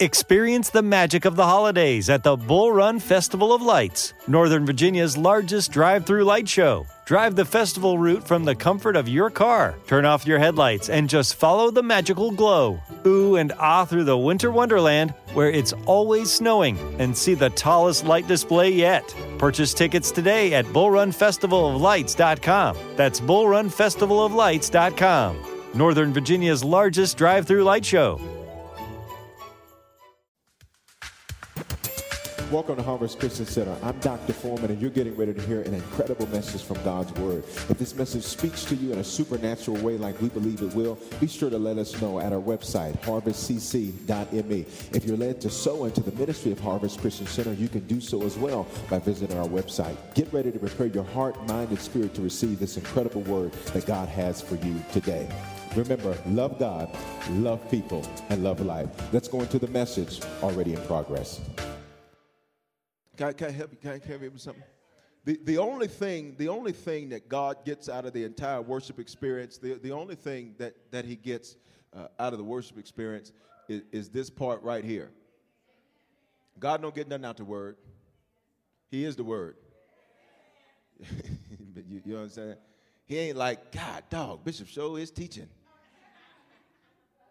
Experience the magic of the holidays at the Bull Run Festival of Lights, Northern Virginia's largest drive through light show. Drive the festival route from the comfort of your car. Turn off your headlights and just follow the magical glow. Ooh and ah through the winter wonderland where it's always snowing and see the tallest light display yet. Purchase tickets today at bullrunfestivaloflights.com. That's bullrunfestivaloflights.com. Northern Virginia's largest drive through light show. Welcome to Harvest Christian Center. I'm Dr. Foreman, and you're getting ready to hear an incredible message from God's Word. If this message speaks to you in a supernatural way, like we believe it will, be sure to let us know at our website, harvestcc.me. If you're led to sow into the ministry of Harvest Christian Center, you can do so as well by visiting our website. Get ready to prepare your heart, mind, and spirit to receive this incredible word that God has for you today. Remember, love God, love people, and love life. Let's go into the message already in progress. Can I, can I help you? Can I, can help you with something? The, the only thing, the only thing that God gets out of the entire worship experience, the, the only thing that, that He gets uh, out of the worship experience is, is this part right here. God don't get nothing out the word. He is the word. you, you understand? He ain't like, God, dog, Bishop Show is teaching.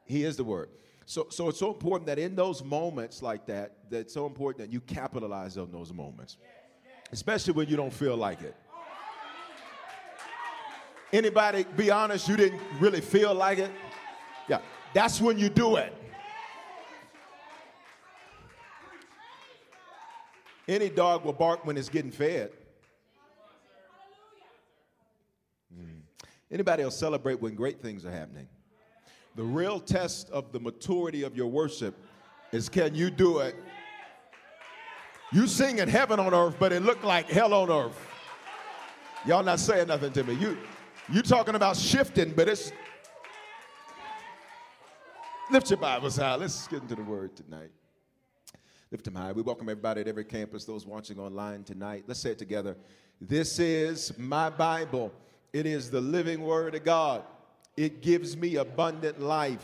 He is the word. So, so it's so important that in those moments like that, that it's so important that you capitalize on those moments, especially when you don't feel like it. Anybody, be honest, you didn't really feel like it? Yeah, that's when you do it. Any dog will bark when it's getting fed. Mm. Anybody will celebrate when great things are happening. The real test of the maturity of your worship is can you do it? You sing in heaven on earth, but it looked like hell on earth. Y'all not saying nothing to me. You you talking about shifting, but it's lift your Bibles high. Let's get into the word tonight. Lift them high. We welcome everybody at every campus, those watching online tonight. Let's say it together. This is my Bible. It is the living word of God. It gives me abundant life.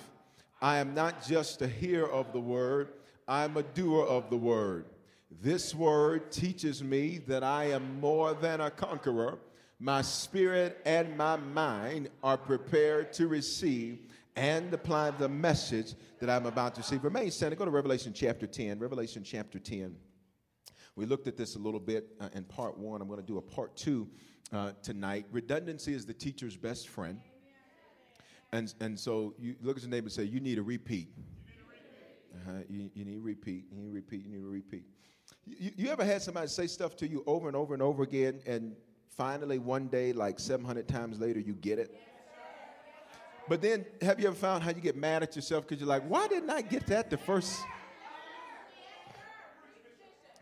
I am not just a hearer of the word, I'm a doer of the word. This word teaches me that I am more than a conqueror. My spirit and my mind are prepared to receive and apply the message that I'm about to receive. Remain standing. Go to Revelation chapter 10. Revelation chapter 10. We looked at this a little bit uh, in part one. I'm going to do a part two uh, tonight. Redundancy is the teacher's best friend. And, and so you look at your neighbor and say, You need a repeat. Uh-huh. You, you, need a repeat. You need a repeat. You need a repeat. You, you ever had somebody say stuff to you over and over and over again, and finally one day, like 700 times later, you get it? But then, have you ever found how you get mad at yourself because you're like, why didn't I get that the first?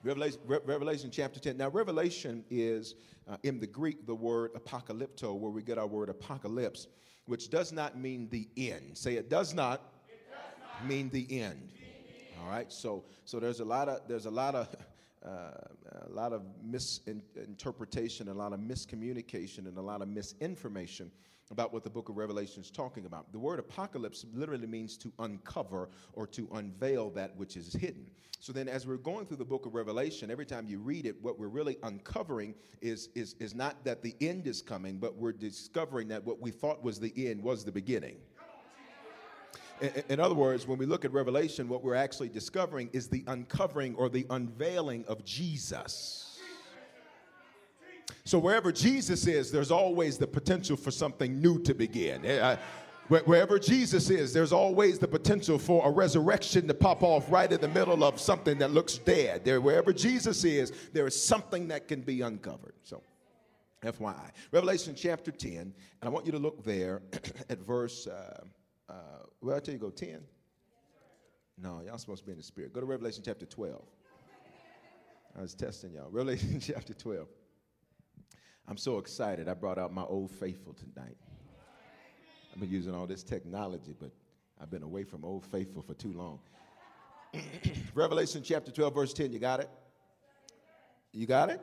Revelation, Re- Revelation chapter 10. Now, Revelation is uh, in the Greek the word apocalypto, where we get our word apocalypse which does not mean the end. Say it does not, it does not mean the end. All right. So so there's a lot of there's a lot of uh, a lot of misinterpretation, a lot of miscommunication, and a lot of misinformation about what the book of Revelation is talking about. The word apocalypse literally means to uncover or to unveil that which is hidden. So then, as we're going through the book of Revelation, every time you read it, what we're really uncovering is, is, is not that the end is coming, but we're discovering that what we thought was the end was the beginning. In other words, when we look at Revelation, what we're actually discovering is the uncovering or the unveiling of Jesus. So wherever Jesus is, there's always the potential for something new to begin. Eh, wherever Jesus is, there's always the potential for a resurrection to pop off right in the middle of something that looks dead. There, wherever Jesus is, there is something that can be uncovered. So, FYI. Revelation chapter 10, and I want you to look there at verse, uh, uh, well, I tell you, go 10. No, y'all supposed to be in the spirit. Go to Revelation chapter 12. I was testing y'all. Revelation chapter 12. I'm so excited. I brought out my old faithful tonight. I've been using all this technology, but I've been away from old faithful for too long. Revelation chapter 12, verse 10. You got it? You got it?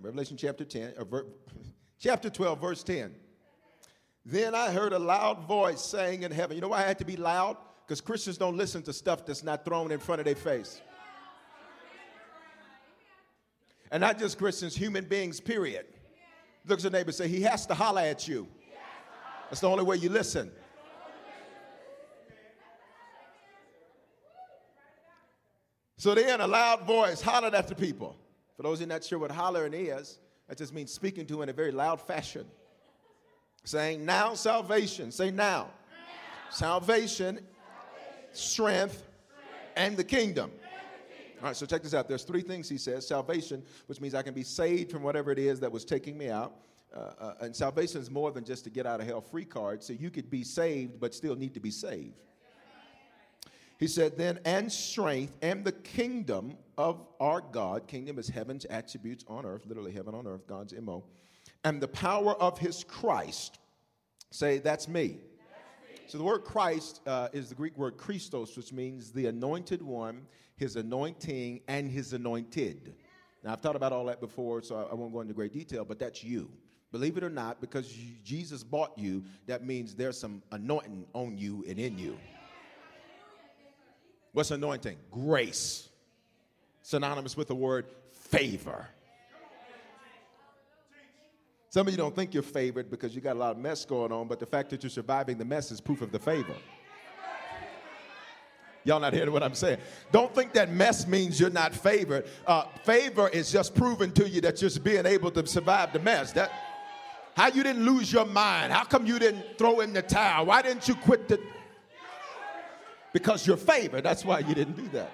Revelation chapter 10, uh, ver- chapter 12, verse 10. Then I heard a loud voice saying in heaven. You know why I had to be loud? Because Christians don't listen to stuff that's not thrown in front of their face. And not just Christians, human beings, period. Look at your neighbor say, He has to holler at you. That's the only way you listen. So they in a loud voice hollered at the people. For those who are not sure what hollering is, that just means speaking to in a very loud fashion. Saying, now salvation. Say now. now. Salvation, salvation, strength, and the kingdom. All right, so check this out. There's three things he says salvation, which means I can be saved from whatever it is that was taking me out. Uh, uh, and salvation is more than just to get out of hell free card. So you could be saved, but still need to be saved. He said, then, and strength and the kingdom of our God. Kingdom is heaven's attributes on earth, literally heaven on earth, God's MO. And the power of his Christ. Say, that's me. So the word Christ uh, is the Greek word Christos, which means the anointed one, his anointing, and his anointed. Now, I've thought about all that before, so I won't go into great detail, but that's you. Believe it or not, because Jesus bought you, that means there's some anointing on you and in you. What's anointing? Grace. Synonymous with the word favor. Some of you don't think you're favored because you got a lot of mess going on, but the fact that you're surviving the mess is proof of the favor. Y'all not hearing what I'm saying? Don't think that mess means you're not favored. Uh, favor is just proving to you that you're being able to survive the mess. That how you didn't lose your mind? How come you didn't throw in the towel? Why didn't you quit the because you're favored. That's why you didn't do that.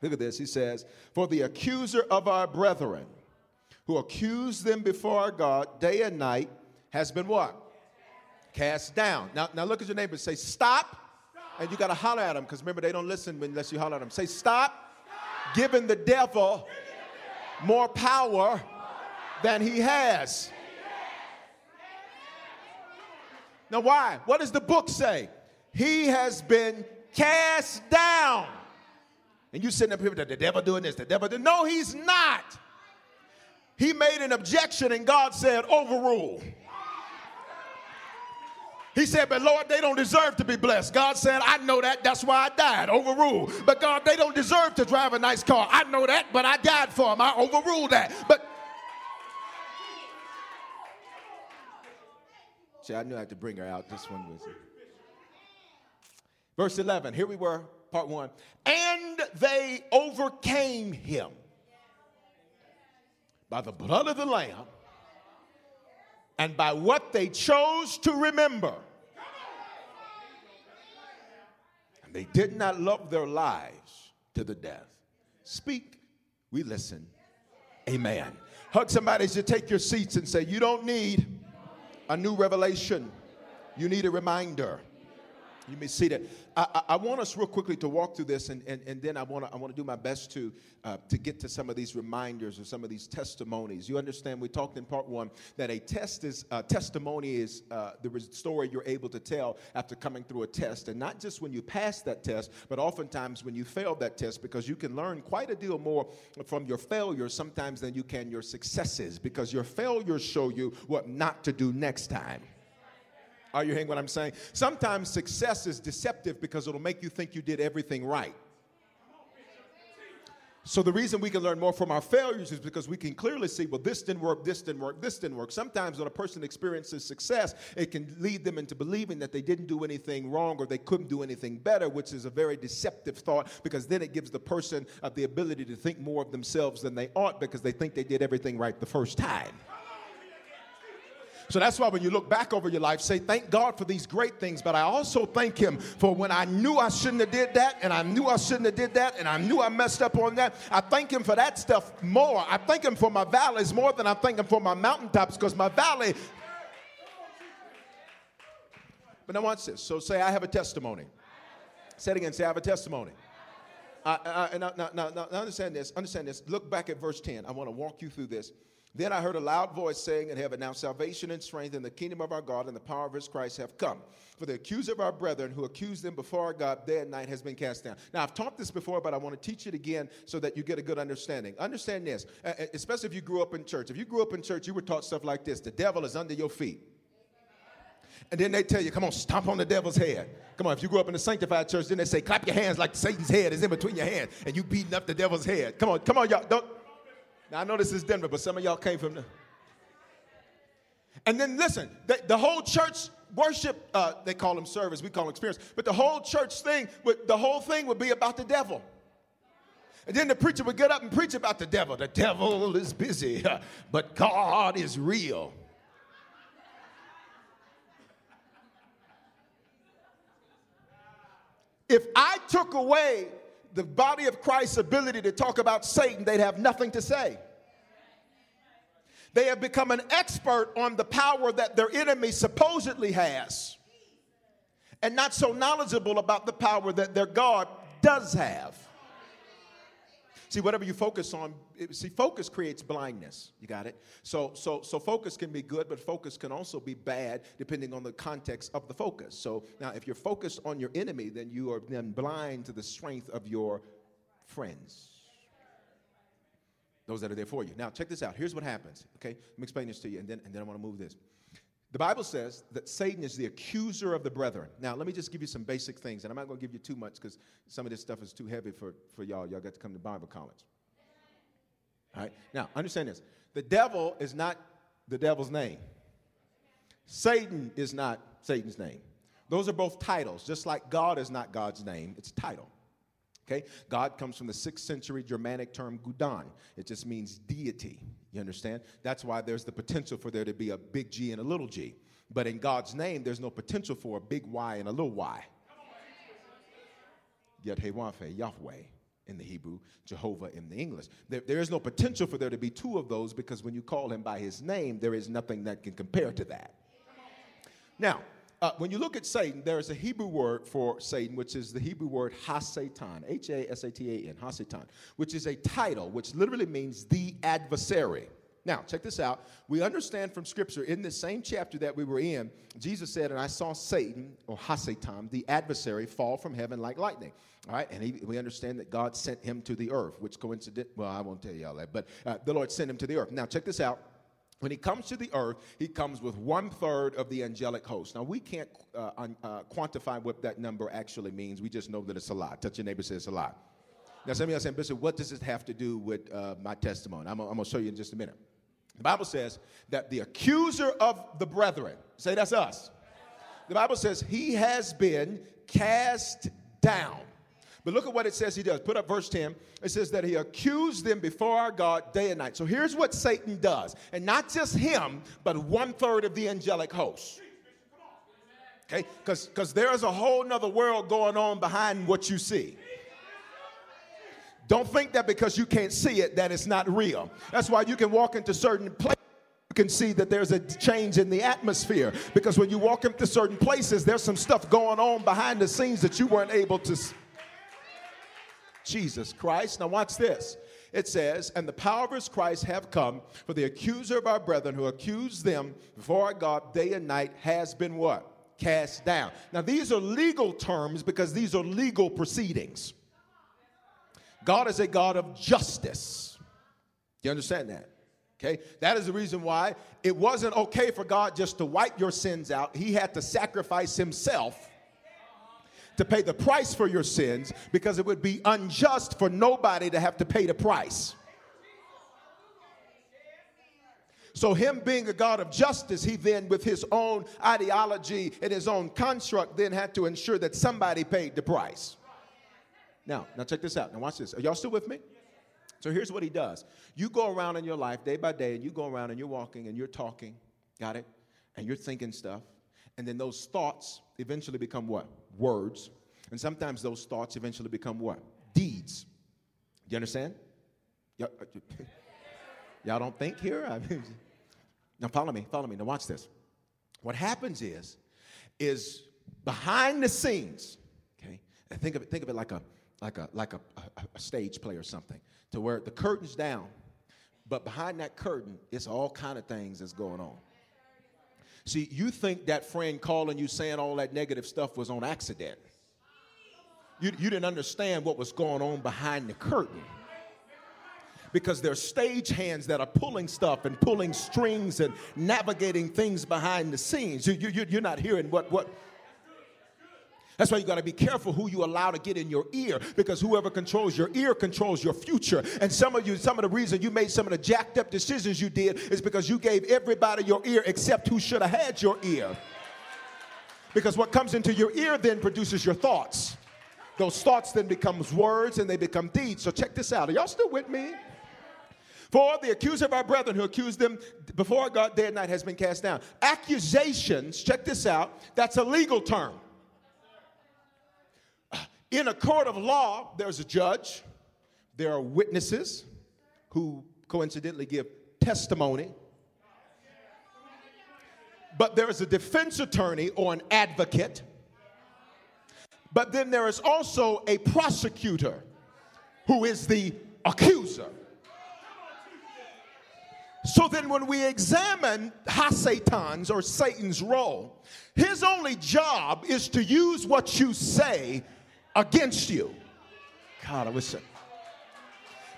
Look at this. He says, For the accuser of our brethren, who accused them before our God day and night, has been what? Cast down. Now, now look at your neighbor say, Stop. And you got to holler at them because remember, they don't listen unless you holler at them. Say, Stop, giving the devil more power than he has. Now, why? What does the book say? he has been cast down. And you sitting up here, the devil doing this, the devil No, he's not. He made an objection and God said, overrule. He said, But Lord, they don't deserve to be blessed. God said, I know that. That's why I died. Overrule. But God, they don't deserve to drive a nice car. I know that, but I died for them. I overruled that. But see, I knew I had to bring her out. This one was. Verse 11, here we were, part one. And they overcame him by the blood of the Lamb and by what they chose to remember. And they did not love their lives to the death. Speak, we listen. Amen. Hug somebody as you take your seats and say, You don't need a new revelation, you need a reminder. You may see that. I, I, want us real quickly to walk through this, and, and, and then I want to I want to do my best to uh, to get to some of these reminders or some of these testimonies. You understand? We talked in part one that a test is uh, testimony is uh, the story you're able to tell after coming through a test, and not just when you pass that test, but oftentimes when you fail that test, because you can learn quite a deal more from your failures sometimes than you can your successes, because your failures show you what not to do next time. Are you hearing what I'm saying? Sometimes success is deceptive because it'll make you think you did everything right. So the reason we can learn more from our failures is because we can clearly see, well, this didn't work, this didn't work, this didn't work. Sometimes when a person experiences success, it can lead them into believing that they didn't do anything wrong or they couldn't do anything better, which is a very deceptive thought because then it gives the person uh, the ability to think more of themselves than they ought because they think they did everything right the first time. So that's why when you look back over your life, say, thank God for these great things, but I also thank him for when I knew I shouldn't have did that, and I knew I shouldn't have did that, and I knew I messed up on that. I thank him for that stuff more. I thank him for my valleys more than I thank him for my mountaintops, because my valley. But now watch this. So say I have a testimony. Say it again. Say, I have a testimony. I, I, now, now, now, now, understand this. Understand this. Look back at verse 10. I want to walk you through this. Then I heard a loud voice saying in heaven, Now salvation and strength in the kingdom of our God and the power of his Christ have come. For the accuser of our brethren who accused them before our God day and night has been cast down. Now I've taught this before, but I want to teach it again so that you get a good understanding. Understand this, uh, uh, especially if you grew up in church. If you grew up in church, you were taught stuff like this the devil is under your feet. And then they tell you, come on, stomp on the devil's head. Come on, if you grew up in a sanctified church, then they say, clap your hands like Satan's head is in between your hands, and you beating up the devil's head. Come on, come on, y'all. Don't. Now I know this is Denver, but some of y'all came from there. And then listen, the, the whole church worship, uh, they call them service, we call them experience, but the whole church thing, would, the whole thing would be about the devil. And then the preacher would get up and preach about the devil. The devil is busy, but God is real. If I took away the body of Christ's ability to talk about Satan, they'd have nothing to say. They have become an expert on the power that their enemy supposedly has, and not so knowledgeable about the power that their God does have. See, whatever you focus on, see, focus creates blindness. You got it? So, so, so focus can be good, but focus can also be bad depending on the context of the focus. So now, if you're focused on your enemy, then you are then blind to the strength of your friends. Those that are there for you. Now, check this out. Here's what happens. Okay, let me explain this to you, and then, and then I want to move this. The Bible says that Satan is the accuser of the brethren. Now, let me just give you some basic things, and I'm not going to give you too much because some of this stuff is too heavy for, for y'all. Y'all got to come to Bible college. All right? Now, understand this the devil is not the devil's name, Satan is not Satan's name. Those are both titles, just like God is not God's name, it's a title. Okay? God comes from the sixth century Germanic term gudan. It just means deity. You understand? That's why there's the potential for there to be a big G and a little g. But in God's name, there's no potential for a big Y and a little y. Yet Yahweh in the Hebrew, Jehovah in the English. There, there is no potential for there to be two of those because when you call him by his name, there is nothing that can compare to that. Now, uh, when you look at Satan, there is a Hebrew word for Satan, which is the Hebrew word Hasatan, H A S A T A N, Hasatan, which is a title, which literally means the adversary. Now, check this out. We understand from Scripture in the same chapter that we were in, Jesus said, And I saw Satan, or Hasatan, the adversary, fall from heaven like lightning. All right, and he, we understand that God sent him to the earth, which coincident, well, I won't tell you all that, but uh, the Lord sent him to the earth. Now, check this out. When he comes to the earth, he comes with one third of the angelic host. Now, we can't uh, uh, quantify what that number actually means. We just know that it's a lot. Touch your neighbor, say it's a lot. Now, some of you are saying, Bishop, what does this have to do with uh, my testimony? I'm, I'm going to show you in just a minute. The Bible says that the accuser of the brethren, say that's us. The Bible says he has been cast down. But look at what it says he does. Put up verse 10. It says that he accused them before our God day and night. So here's what Satan does. And not just him, but one third of the angelic host. Okay? Because there is a whole nother world going on behind what you see. Don't think that because you can't see it, that it's not real. That's why you can walk into certain places you can see that there's a change in the atmosphere because when you walk into certain places there's some stuff going on behind the scenes that you weren't able to Jesus Christ. Now, watch this. It says, And the power of his Christ have come, for the accuser of our brethren who accused them before our God day and night has been what? Cast down. Now, these are legal terms because these are legal proceedings. God is a God of justice. You understand that? Okay? That is the reason why it wasn't okay for God just to wipe your sins out. He had to sacrifice himself to pay the price for your sins because it would be unjust for nobody to have to pay the price. So, him being a God of justice, he then, with his own ideology and his own construct, then had to ensure that somebody paid the price. Now, now check this out. Now, watch this. Are y'all still with me? So, here's what he does you go around in your life day by day, and you go around and you're walking and you're talking, got it? And you're thinking stuff. And then those thoughts eventually become what? Words. And sometimes those thoughts eventually become what? Deeds. Do you understand? Y'all, uh, y'all don't think here? I mean, now follow me, follow me. Now watch this. What happens is, is behind the scenes, okay, And think of it, think of it like a like a like a, a, a stage play or something, to where the curtain's down, but behind that curtain, it's all kind of things that's going on. See, you think that friend calling you saying all that negative stuff was on accident. You, you didn't understand what was going on behind the curtain because there's stage hands that are pulling stuff and pulling strings and navigating things behind the scenes. You, you, you're not hearing what, what, that's why you got to be careful who you allow to get in your ear because whoever controls your ear controls your future. And some of you, some of the reason you made some of the jacked up decisions you did is because you gave everybody your ear except who should have had your ear. Because what comes into your ear then produces your thoughts. Those thoughts then becomes words and they become deeds. So check this out. Are y'all still with me? For the accuser of our brethren who accused them before God day and night has been cast down. Accusations, check this out, that's a legal term. In a court of law, there's a judge, there are witnesses who coincidentally give testimony. But there is a defense attorney or an advocate. But then there is also a prosecutor who is the accuser. So then, when we examine Hasatan's or Satan's role, his only job is to use what you say against you. God, I wish. I,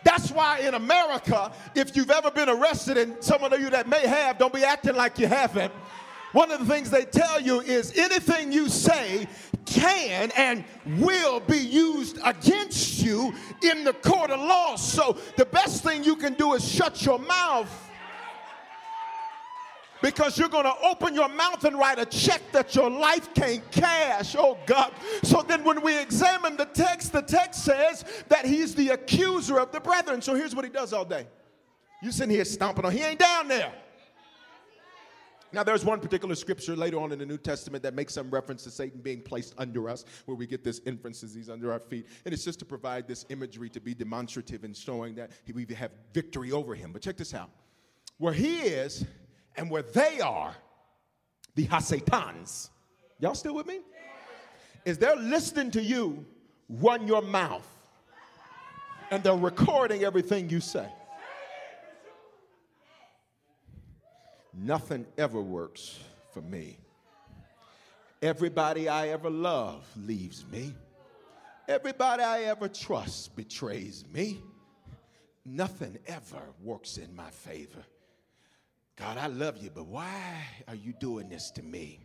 that's why in America, if you've ever been arrested, and some of you that may have, don't be acting like you haven't. One of the things they tell you is anything you say can and will be used against you in the court of law. So the best thing you can do is shut your mouth because you're going to open your mouth and write a check that your life can't cash. Oh, God. So then, when we examine the text, the text says that he's the accuser of the brethren. So here's what he does all day you sitting here stomping on, he ain't down there. Now, there's one particular scripture later on in the New Testament that makes some reference to Satan being placed under us, where we get this inference as he's under our feet. And it's just to provide this imagery to be demonstrative and showing that we have victory over him. But check this out where he is, and where they are, the Hasatans, y'all still with me? Is they're listening to you run your mouth and they're recording everything you say. Nothing ever works for me. Everybody I ever love leaves me. Everybody I ever trust betrays me. Nothing ever works in my favor. God, I love you, but why are you doing this to me?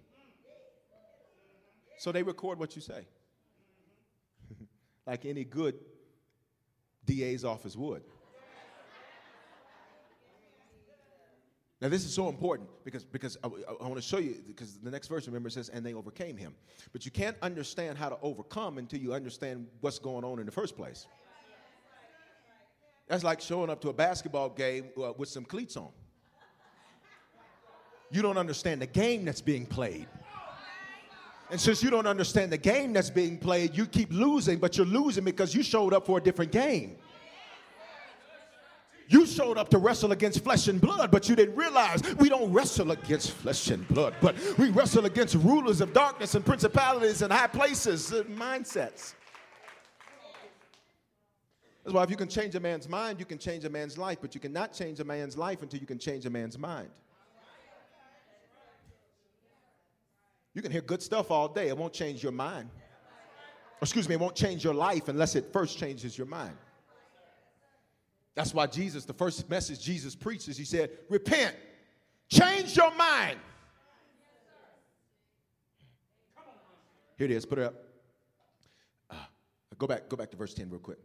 So they record what you say, like any good DA's office would. Now, this is so important because, because I, I, want to show you, because the next verse, remember, says, and they overcame him. But you can't understand how to overcome until you understand what's going on in the first place. That's like showing up to a basketball game uh, with some cleats on. You don't understand the game that's being played. And since you don't understand the game that's being played, you keep losing, but you're losing because you showed up for a different game. You showed up to wrestle against flesh and blood, but you didn't realize we don't wrestle against flesh and blood, but we wrestle against rulers of darkness and principalities and high places and mindsets. That's why if you can change a man's mind, you can change a man's life, but you cannot change a man's life until you can change a man's mind. You can hear good stuff all day, it won't change your mind. Excuse me, it won't change your life unless it first changes your mind. That's why Jesus, the first message Jesus preached is he said, Repent, change your mind. Here it is, put it up. Uh, go back, go back to verse 10 real quick.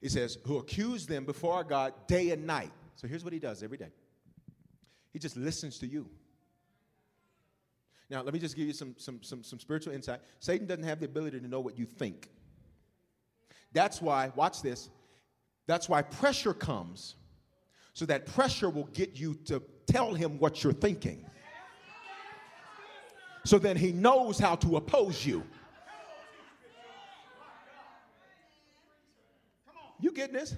He says, Who accuse them before our God day and night. So here's what he does every day. He just listens to you. Now, let me just give you some, some, some, some spiritual insight. Satan doesn't have the ability to know what you think. That's why, watch this, that's why pressure comes. So that pressure will get you to tell him what you're thinking. So then he knows how to oppose you. You getting this?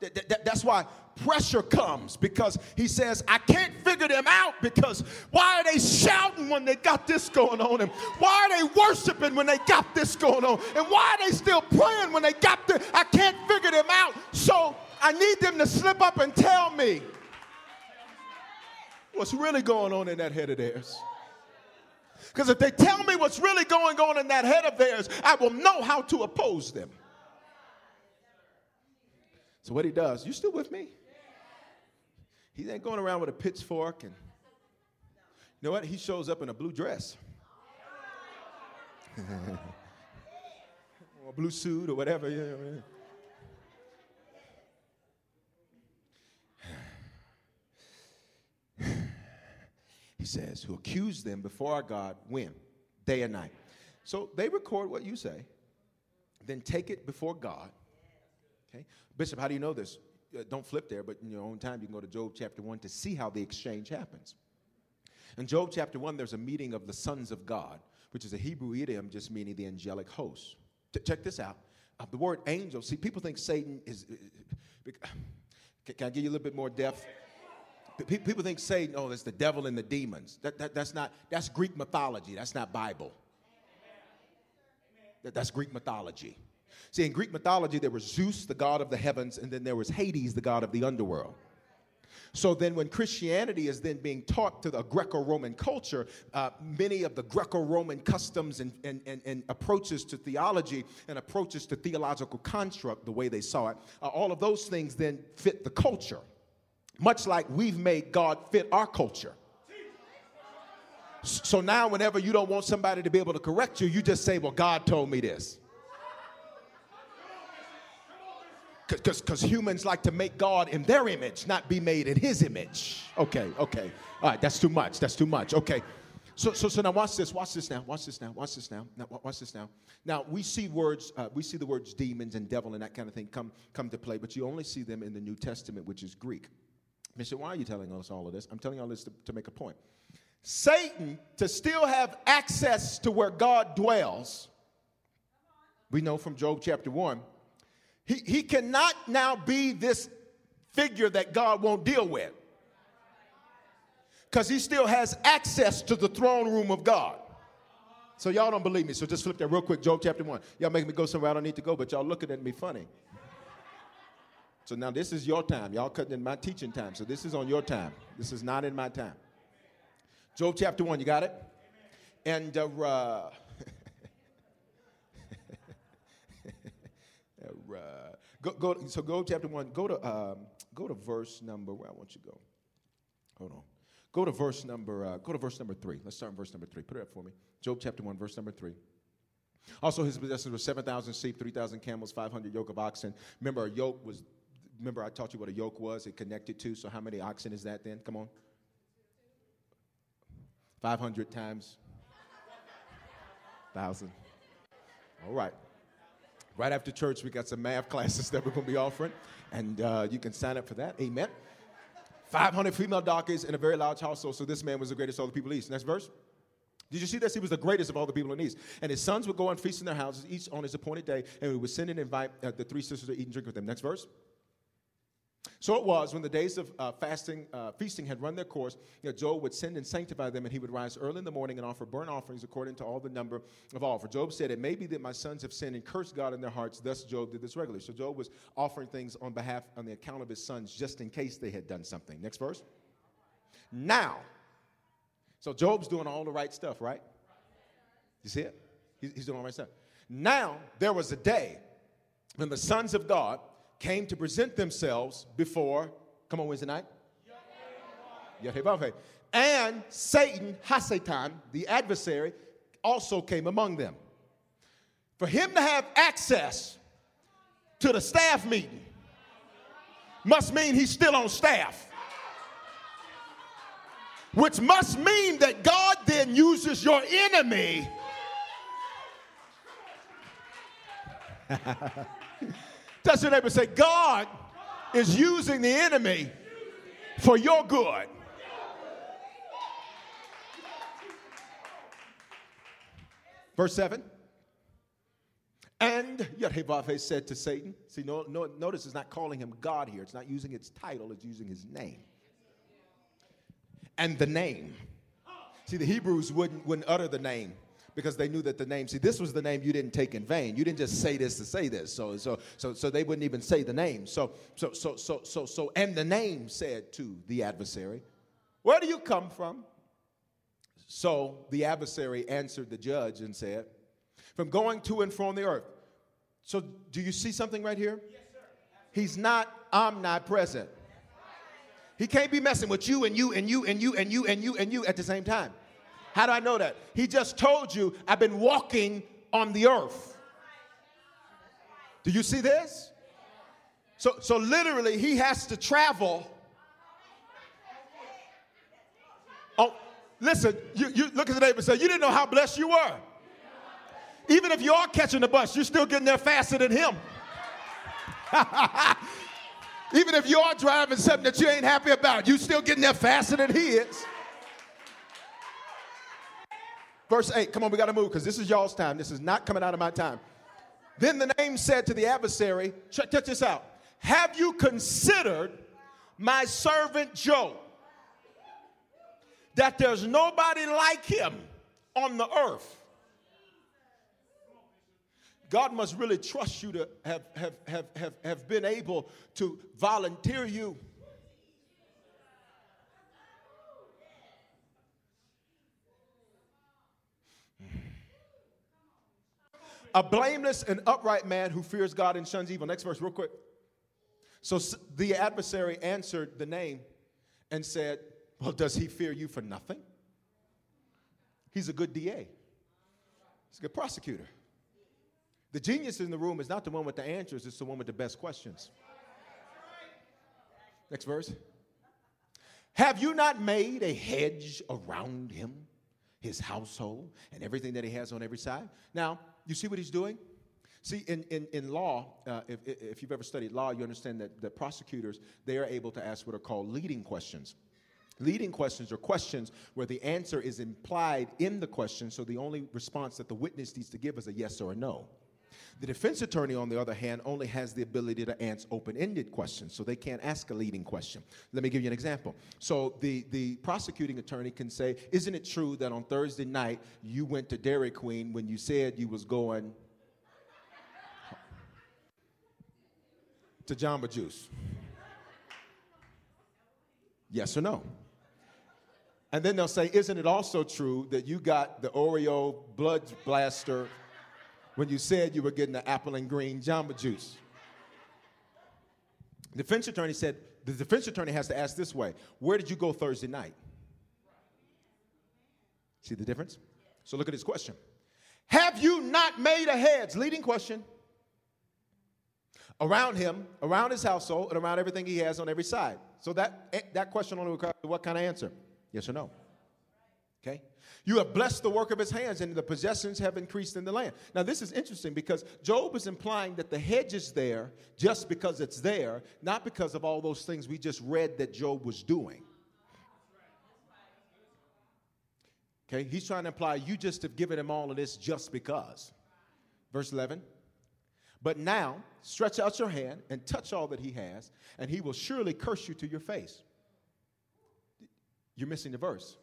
That, that, that's why pressure comes because he says, I can't figure them out because why are they shouting when they got this going on? And why are they worshiping when they got this going on? And why are they still praying when they got this? I can't figure them out. So I need them to slip up and tell me what's really going on in that head of theirs. Because if they tell me what's really going on in that head of theirs, I will know how to oppose them. So what he does, you still with me? He ain't going around with a pitchfork and you know what? He shows up in a blue dress. or a blue suit or whatever. You know. he says, who accuse them before our God when? Day and night. So they record what you say, then take it before God. Okay? Bishop, how do you know this? Uh, don't flip there, but in your own time, you can go to Job chapter 1 to see how the exchange happens. In Job chapter 1, there's a meeting of the sons of God, which is a Hebrew idiom just meaning the angelic host. check this out. Uh, the word angel, see, people think Satan is. Uh, can I give you a little bit more depth? People think Satan, oh, it's the devil and the demons. That, that, that's not, that's Greek mythology. That's not Bible. That, that's Greek mythology. See, in Greek mythology, there was Zeus, the god of the heavens, and then there was Hades, the god of the underworld. So then, when Christianity is then being taught to the Greco Roman culture, uh, many of the Greco Roman customs and, and, and, and, approaches to theology and approaches to theological construct, the way they saw it, uh, all of those things then fit the culture much like we've made God fit our culture. So now, whenever you don't want somebody to be able to correct you, you just say, Well, God told me this. Because humans like to make God in their image, not be made in his image. Okay, okay. All right, that's too much. That's too much. Okay. So, so, so now watch this. Watch this now. Watch this now. Watch this now. Now, watch this now. Now we see words. Uh, we see the words demons and devil and that kind of thing come come to play, but you only see them in the New Testament, which is Greek. Said, Why are you telling us all of this? I'm telling you all this to, to make a point. Satan, to still have access to where God dwells, we know from Job chapter 1, he, he cannot now be this figure that God won't deal with. Because he still has access to the throne room of God. So y'all don't believe me, so just flip that real quick. Job chapter 1. Y'all making me go somewhere I don't need to go, but y'all looking at me funny. So now this is your time. Y'all cutting in my teaching time. So this is on your time. This is not in my time. Job chapter 1, you got it? And uh, uh, go, go, so go chapter 1, go to, um, go to verse number, where I want you to go. Hold on. Go to verse number, uh, go to verse number 3. Let's start in verse number 3. Put it up for me. Job chapter 1, verse number 3. Also, his possessions were 7,000 sheep, 3,000 camels, 500 yoke of oxen. Remember, a yoke was remember I taught you what a yoke was, it connected to. So how many oxen is that then? Come on. 500 times 1,000. All right. Right after church, we got some math classes that we're going to be offering, and uh, you can sign up for that. Amen. 500 female donkeys in a very large household. So this man was the greatest of all the people in east. Next verse. Did you see this? He was the greatest of all the people in the east. And his sons would go and feast in their houses, each on his appointed day, and we would send and invite uh, the three sisters to eat and drink with them. Next verse. So it was when the days of uh, fasting, uh, feasting had run their course, you know, Job would send and sanctify them, and he would rise early in the morning and offer burnt offerings according to all the number of all. For Job said, It may be that my sons have sinned and cursed God in their hearts. Thus Job did this regularly. So Job was offering things on behalf, on the account of his sons, just in case they had done something. Next verse. Now, so Job's doing all the right stuff, right? You see it? He's doing all the right stuff. Now, there was a day when the sons of God came to present themselves before, come on, Wednesday night? And Satan, Hasatan, the adversary, also came among them. For him to have access to the staff meeting must mean he's still on staff. Which must mean that God then uses your enemy Touch your neighbor say, God is using the enemy for your good. Verse 7. And Yehovah said to Satan, see, no, no, notice it's not calling him God here. It's not using its title, it's using his name. And the name. See, the Hebrews wouldn't, wouldn't utter the name because they knew that the name, see, this was the name you didn't take in vain. You didn't just say this to say this. So, so, so, so they wouldn't even say the name. So, so, so, so, so, so, and the name said to the adversary, Where do you come from? So the adversary answered the judge and said, From going to and from the earth. So do you see something right here? Yes, sir. He's not omnipresent. He can't be messing with you and you and you and you and you and you and you at the same time. How do I know that? He just told you, I've been walking on the earth. Do you see this? So, so literally, he has to travel. Oh, listen, you, you look at the neighbor and say, You didn't know how blessed you were. Even if you are catching the bus, you're still getting there faster than him. Even if you are driving something that you ain't happy about, you still getting there faster than he is. Verse 8, come on, we got to move because this is y'all's time. This is not coming out of my time. Then the name said to the adversary, check, check this out. Have you considered my servant Job? That there's nobody like him on the earth. God must really trust you to have, have, have, have, have been able to volunteer you A blameless and upright man who fears God and shuns evil. Next verse, real quick. So the adversary answered the name and said, Well, does he fear you for nothing? He's a good DA, he's a good prosecutor. The genius in the room is not the one with the answers, it's the one with the best questions. Next verse. Have you not made a hedge around him, his household, and everything that he has on every side? Now, you see what he's doing? See, in, in, in law, uh, if, if you've ever studied law, you understand that the prosecutors, they are able to ask what are called leading questions. Leading questions are questions where the answer is implied in the question, so the only response that the witness needs to give is a yes or a no. The defense attorney, on the other hand, only has the ability to answer open ended questions, so they can't ask a leading question. Let me give you an example. So, the, the prosecuting attorney can say, Isn't it true that on Thursday night you went to Dairy Queen when you said you was going to Jamba Juice? Yes or no? And then they'll say, Isn't it also true that you got the Oreo blood blaster when you said you were getting the apple and green Jamba Juice. The defense attorney said, the defense attorney has to ask this way Where did you go Thursday night? See the difference? So look at his question. Have you not made a heads? Leading question. Around him, around his household, and around everything he has on every side. So that, eh, that question only requires what kind of answer? Yes or no? Okay? You have blessed the work of his hands, and the possessions have increased in the land. Now, this is interesting because Job is implying that the hedge is there just because it's there, not because of all those things we just read that Job was doing. Okay, he's trying to imply you just have given him all of this just because. Verse 11. But now, stretch out your hand and touch all that he has, and he will surely curse you to your face. You're missing the verse.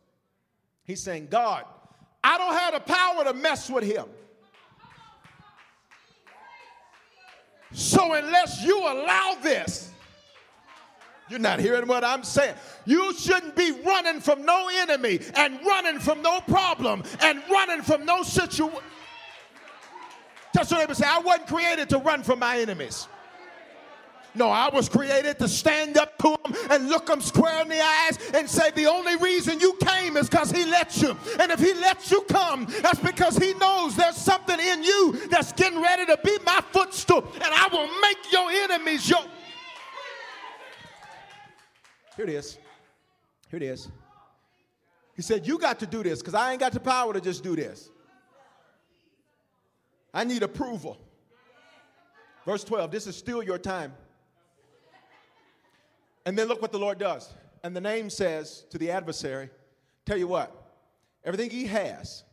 He's saying, God, I don't have the power to mess with him. So unless you allow this, you're not hearing what I'm saying. You shouldn't be running from no enemy and running from no problem and running from no situation. Touch your neighbor say, I wasn't created to run from my enemies. No, I was created to stand up to them and look them square in the eyes and say, The only reason you came is because He let you. And if He lets you come, that's because He knows there's something in you that's getting ready to be my footstool. And I will make your enemies your. Here it is. Here it is. He said, You got to do this because I ain't got the power to just do this. I need approval. Verse 12, this is still your time. And then look what the Lord does. And the name says to the adversary, Tell you what, everything he has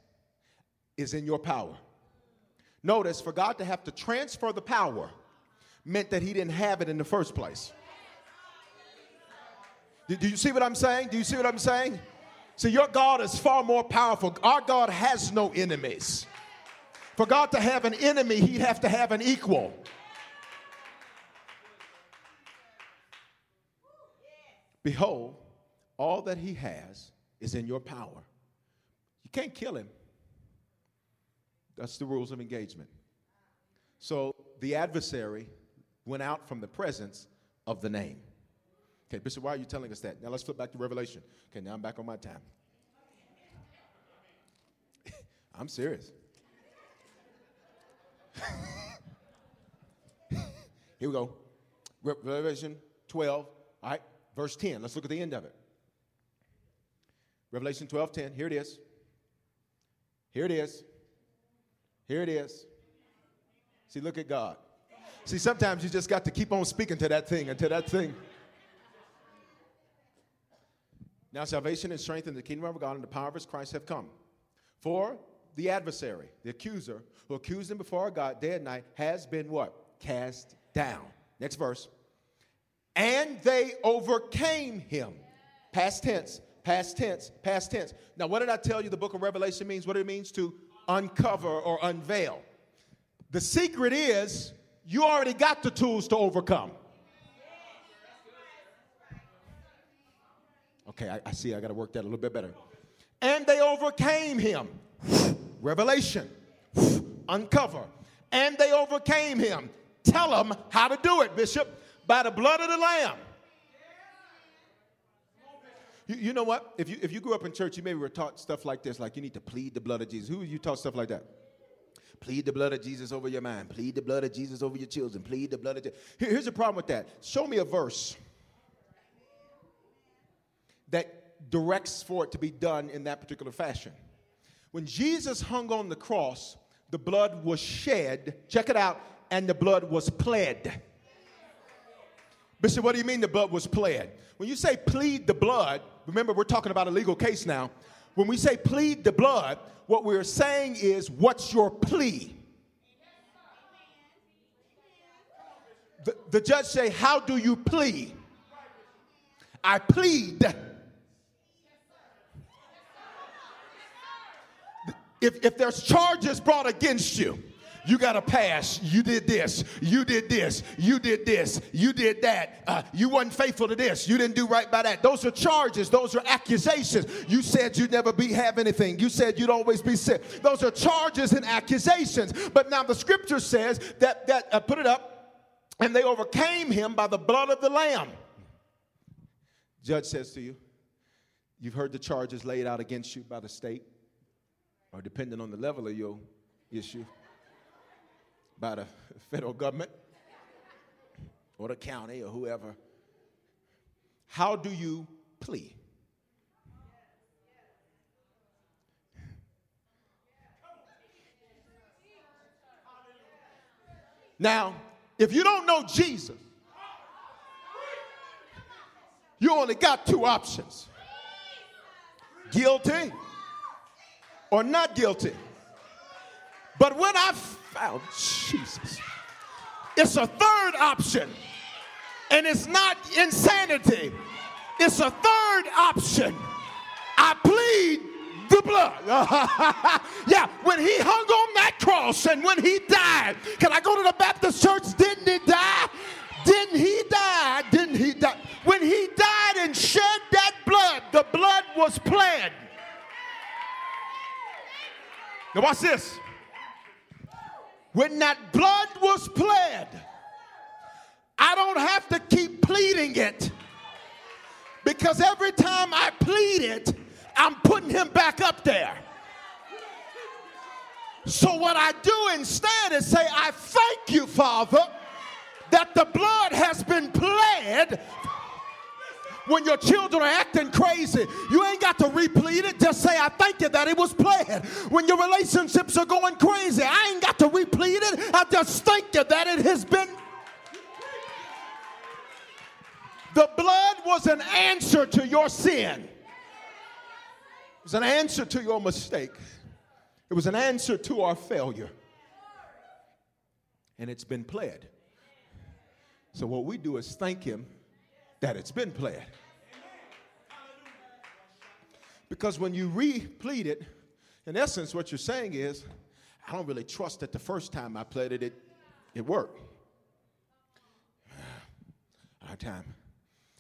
is in your power. Notice, for God to have to transfer the power meant that he didn't have it in the first place. Do, you see what I'm saying? Do you see what I'm saying? See, your God is far more powerful. Our God has no enemies. For God to have an enemy, he'd have to have an equal. Behold, all that he has is in your power. You can't kill him. That's the rules of engagement. So the adversary went out from the presence of the name. Okay, Bishop, why are you telling us that? Now let's flip back to Revelation. Okay, now I'm back on my time. I'm serious. Here we go. Revelation 12, all right, verse 10. Let's look at the end of it. Revelation 12, 10. Here it is. Here it is. Here it is. See, look at God. See, sometimes you just got to keep on speaking to that thing until that thing. Now, salvation and strength in the kingdom of God and the power of his Christ have come. For the adversary, the accuser, who accused him before God day and night, has been what? Cast down. Next verse. And they overcame him. Past tense, past tense, past tense. Now, what did I tell you the book of Revelation means? What it means to uncover or unveil. The secret is you already got the tools to overcome. Okay, I, I see. I got to work that a little bit better. And they overcame him. Revelation. Uncover. And they overcame him. Tell them how to do it, Bishop. By the blood of the Lamb. You, you know what? If you, if you grew up in church, you maybe were taught stuff like this, like you need to plead the blood of Jesus. Who you taught stuff like that? Plead the blood of Jesus over your mind. Plead the blood of Jesus over your children. Plead the blood of Jesus. Here, here's the problem with that. Show me a verse that directs for it to be done in that particular fashion. When Jesus hung on the cross, the blood was shed, check it out, and the blood was pled. Bishop, what do you mean the blood was pled? When you say plead the blood, remember we're talking about a legal case now. When we say plead the blood, what we're saying is, what's your plea? The, the judge say, how do you plead? I plead if, if there's charges brought against you, you got a pass. You did this. You did this. You did this. You did that. Uh, you wasn't faithful to this. You didn't do right by that. Those are charges. Those are accusations. You said you'd never be have anything. You said you'd always be sick. Those are charges and accusations. But now the scripture says that that uh, put it up, and they overcame him by the blood of the lamb. Judge says to you, you've heard the charges laid out against you by the state or depending on the level of your issue, by the federal government or the county or whoever. How do you plea? Now, if you don't know Jesus, you only got two options guilty or not guilty. But when I found Jesus, it's a third option. And it's not insanity, it's a third option. I plead the blood. yeah, when he hung on that cross and when he died, can I go to the Baptist church? Didn't he die? Didn't he die? Didn't he die? When he died and shed that blood, the blood was pled. Now, watch this. When that blood was pled, I don't have to keep pleading it because every time I plead it, I'm putting him back up there. So, what I do instead is say, I thank you, Father, that the blood has been pled when your children are acting crazy, you ain't got to replete it. Just say, I thank you that it was planned. When your relationships are going crazy, I ain't got to replete it. I just thank you that it has been. The blood was an answer to your sin. It was an answer to your mistake. It was an answer to our failure. and it's been pled. So what we do is thank him that it's been pled. Because when you replete it, in essence, what you're saying is, I don't really trust that the first time I pleaded it, it worked. Our time.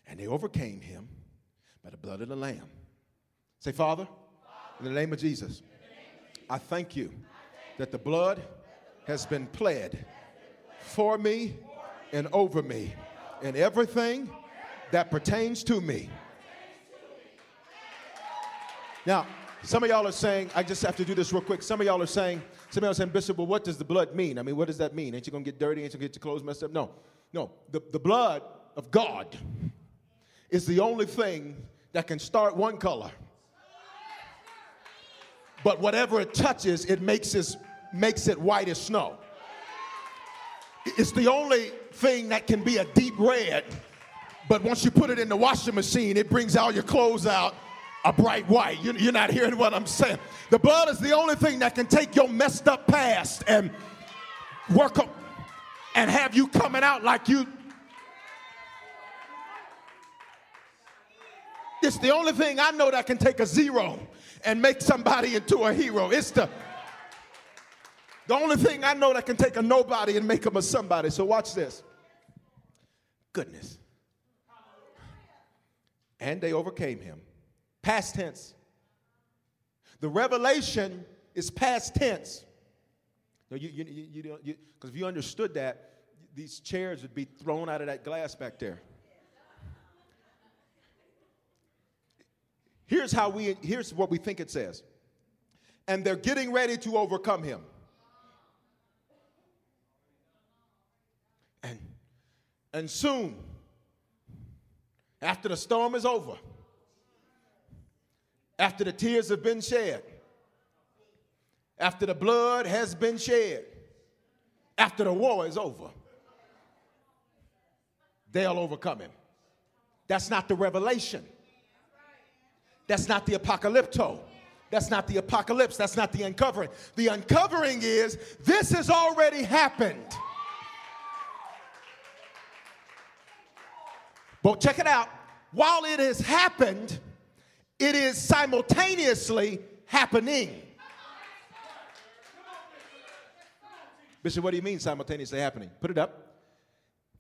And they overcame him by the blood of the Lamb. Say, Father, in the name of Jesus, I thank you that the blood has been pled for me and over me and everything that pertains to me. Now, some of y'all are saying, I just have to do this real quick. Some of y'all are saying, some of y'all are saying, Bishop, well, what does the blood mean? I mean, what does that mean? Ain't you gonna get dirty? Ain't you gonna get your clothes messed up? No, no. The, the blood of God is the only thing that can start one color. But whatever it touches, it makes it, makes it white as snow. It's the only thing that can be a deep red, but once you put it in the washing machine, it brings all your clothes out a bright white. You're not hearing what I'm saying. The blood is the only thing that can take your messed up past and work up and have you coming out like you. It's the only thing I know that can take a zero and make somebody into a hero. It's the the only thing I know that can take a nobody and make them a somebody. So watch this. Goodness. And they overcame him. Past tense. The revelation is past tense. No, you, you, you, you don't, because if you understood that, these chairs would be thrown out of that glass back there. Here's how we, here's what we think it says. And they're getting ready to overcome him. And, and soon, after the storm is over, after the tears have been shed, after the blood has been shed, after the war is over, they'll overcome him. That's not the revelation. That's not the apocalypto. That's not the apocalypse. That's not the uncovering. The uncovering is this has already happened. But check it out. While it has happened, it is simultaneously happening. Bishop, what do you mean simultaneously happening? Put it up.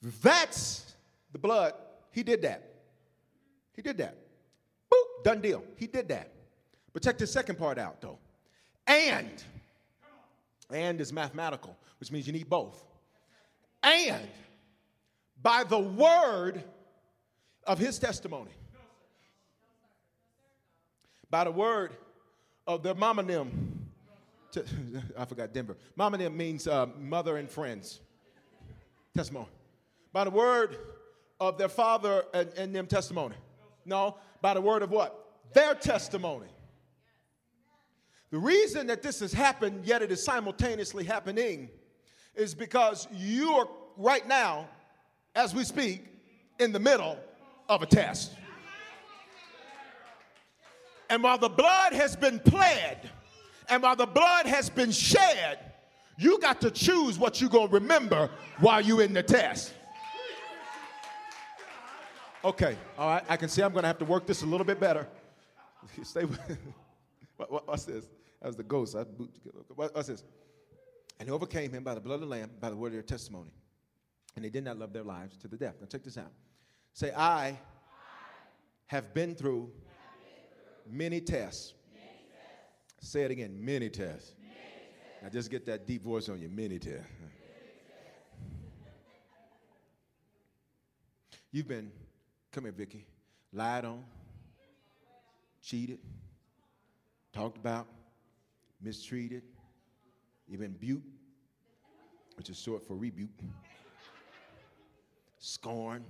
That's the blood. He did that. He did that. Boop, done deal. He did that. But check the second part out, though. And, and is mathematical, which means you need both. And by the word of his testimony by the word of their mama them. I forgot Denver. Mama means uh, mother and friends. Testimony. By the word of their father and, and them testimony. No, by the word of what? Their testimony. The reason that this has happened, yet it is simultaneously happening, is because you are right now, as we speak, in the middle of a test. And while the blood has been pled, and while the blood has been shed, you got to choose what you're going to remember while you're in the test. Okay, all right, I can see I'm going to have to work this a little bit better. Stay with what, what, What's this? That was the ghost. I what, what's this? And he overcame him by the blood of the Lamb, by the word of their testimony. And they did not love their lives to the death. Now, check this out. Say, I have been through Many tests. Say it again, many tests. Many tests. Now just get that deep voice on you, many tests. You've been, come here, Vicky, lied on, cheated, talked about, mistreated, you've been which is short for rebuke, scorned,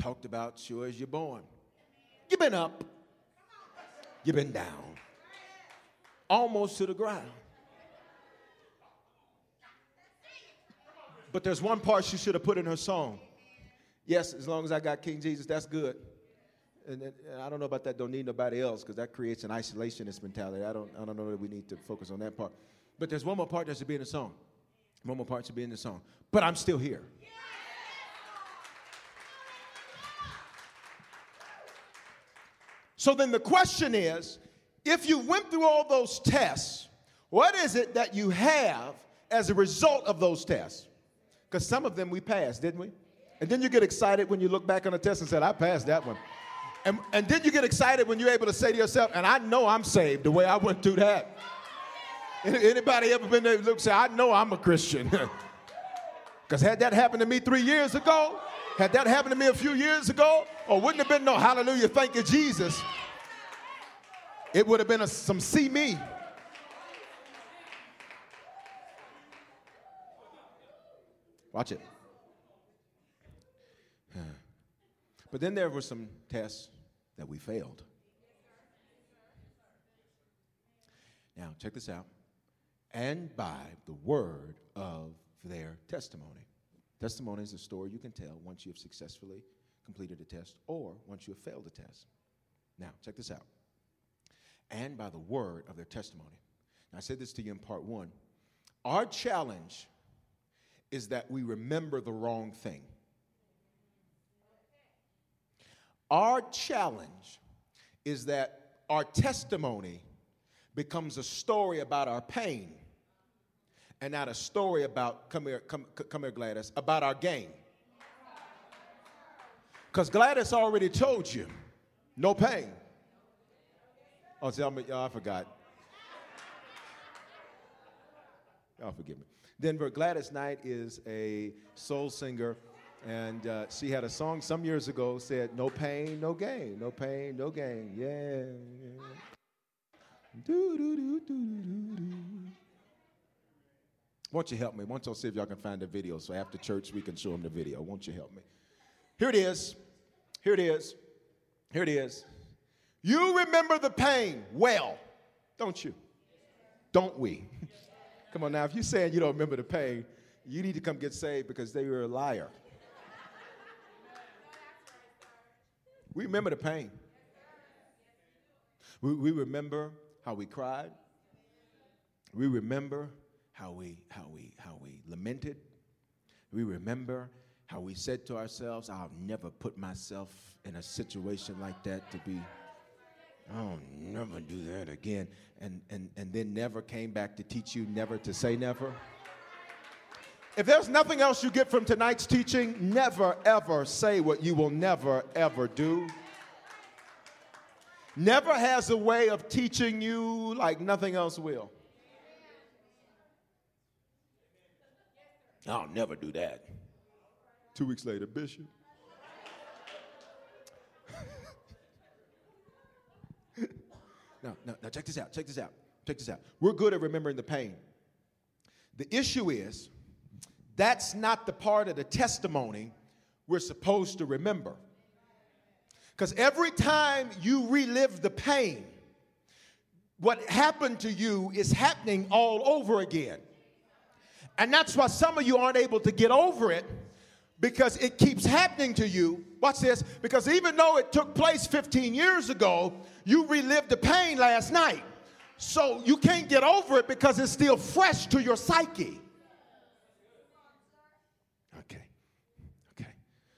talked about sure as you're born. You've been up You've been down, almost to the ground. But there's one part she should have put in her song. Yes, as long as I got King Jesus, that's good. And, and I don't know about that, don't need nobody else, because that creates an isolationist mentality. I don't, I don't know that we need to focus on that part. But there's one more part that should be in the song. One more part should be in the song. But I'm still here. So then the question is if you went through all those tests, what is it that you have as a result of those tests? Because some of them we passed, didn't we? And then you get excited when you look back on a test and said, I passed that one. And, and then you get excited when you're able to say to yourself, and I know I'm saved the way I went through that. Anybody ever been there look say, I know I'm a Christian? Because had that happened to me three years ago, had that happened to me a few years ago, or wouldn't have been no hallelujah, thank you, Jesus, it would have been a, some see me. Watch it. But then there were some tests that we failed. Now, check this out. And by the word of their testimony. Testimony is a story you can tell once you have successfully completed a test or once you have failed a test. Now, check this out. And by the word of their testimony. Now, I said this to you in part one. Our challenge is that we remember the wrong thing. Our challenge is that our testimony becomes a story about our pain and not a story about, come here, come, come here, Gladys, about our game. Because Gladys already told you, no pain. Oh, tell me, oh, I forgot. Y'all forgive me. Denver, Gladys Knight is a soul singer, and uh, she had a song some years ago said, No pain, no gain, no pain, no gain. Yeah. yeah. Do, do, do, do, do, do. Won't you help me? Won't y'all see if y'all can find the video so after church we can show them the video? Won't you help me? Here it is. Here it is. Here it is. You remember the pain well, don't you? Don't we? come on now, if you're saying you don't remember the pain, you need to come get saved because they were a liar. We remember the pain. We, we remember how we cried. We remember how we, how we, how we lamented. We remember how we said to ourselves, I'll never put myself in a situation like that to be, I'll never do that again. And, and, and then never came back to teach you never to say never. If there's nothing else you get from tonight's teaching, never ever say what you will never ever do. Never has a way of teaching you like nothing else will. I'll never do that. Two weeks later, Bishop. now, now, now, check this out. Check this out. Check this out. We're good at remembering the pain. The issue is that's not the part of the testimony we're supposed to remember. Because every time you relive the pain, what happened to you is happening all over again. And that's why some of you aren't able to get over it because it keeps happening to you. Watch this. Because even though it took place 15 years ago, you relived the pain last night. So you can't get over it because it's still fresh to your psyche. Okay. Okay.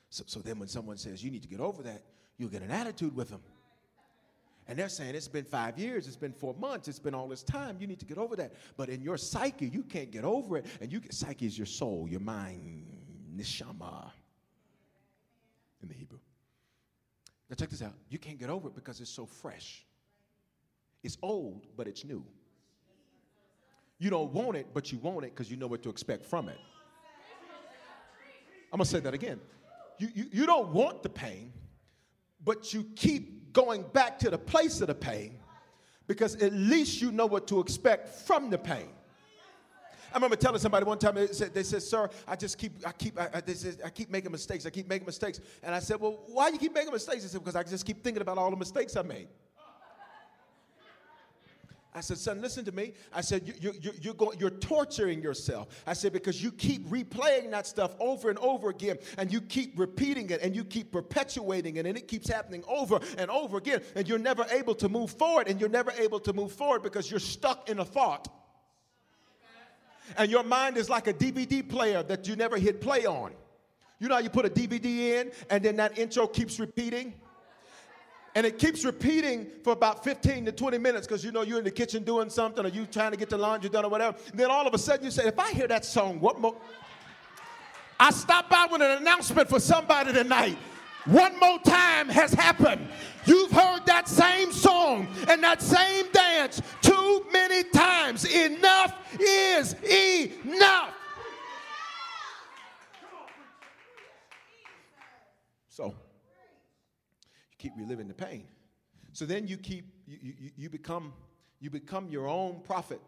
So, so then when someone says you need to get over that, you'll get an attitude with them. And they're saying it's been five years, it's been four months, it's been all this time. You need to get over that. But in your psyche, you can't get over it. And you get psyche is your soul, your mind, neshama in the Hebrew. Now check this out. You can't get over it because it's so fresh. It's old, but it's new. You don't want it, but you want it because you know what to expect from it. I'm gonna say that again. You, you, you don't want the pain, but you keep going back to the place of the pain because at least you know what to expect from the pain. I remember telling somebody one time, they said, they said Sir, I just keep, I keep, I, they said, I keep making mistakes. I keep making mistakes. And I said, Well, why you keep making mistakes? They said, Because I just keep thinking about all the mistakes I made. I said, son, listen to me. I said, you, you, you, you're, going, you're torturing yourself. I said, because you keep replaying that stuff over and over again, and you keep repeating it, and you keep perpetuating it, and it keeps happening over and over again, and you're never able to move forward, and you're never able to move forward because you're stuck in a thought. And your mind is like a DVD player that you never hit play on. You know how you put a DVD in and then that intro keeps repeating? And it keeps repeating for about 15 to 20 minutes because you know you're in the kitchen doing something or you trying to get the laundry done or whatever. And then all of a sudden you say, if I hear that song, what more? I stopped by with an announcement for somebody tonight. One more time has happened. You've heard that same song and that same dance too many times. Enough is enough. So keep reliving the pain. So then you keep you, you, you become you become your own prophet.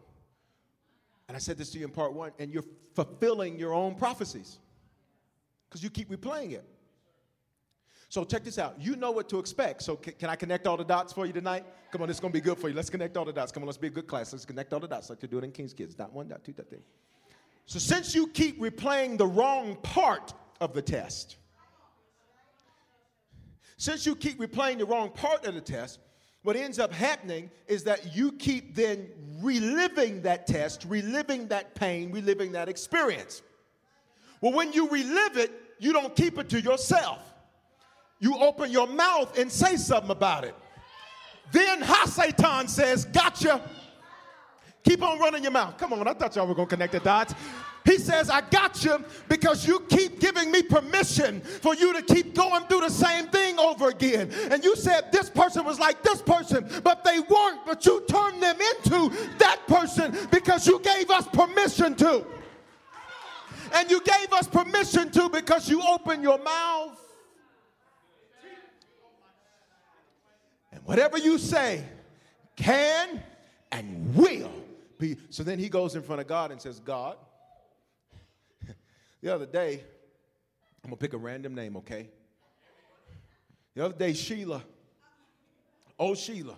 And I said this to you in part one, and you're fulfilling your own prophecies because you keep replaying it. So check this out. You know what to expect. So can, can, I connect all the dots for you tonight? Come on, it's going to be good for you. Let's connect all the dots. Come on, let's be a good class. Let's connect all the dots like they do it in King's Kids. Dot one, dot two, dot three. So since you keep replaying the wrong part of the test, since you keep replaying the wrong part of the test, what ends up happening is that you keep then reliving that test, reliving that pain, reliving that experience. Well, when you relive it, you don't keep it to yourself. You open your mouth and say something about it. Then Hasatan says, Gotcha. Keep on running your mouth. Come on, I thought y'all were going to connect the dots. He says, I got you because you keep giving me permission for you to keep going through the same thing over again. And you said this person was like this person, but they weren't, but you turned them into that person because you gave us permission to. And you gave us permission to because you opened your mouth. And whatever you say can and will be. So then he goes in front of God and says, God, the other day, I'm gonna pick a random name, okay? The other day, Sheila, oh Sheila,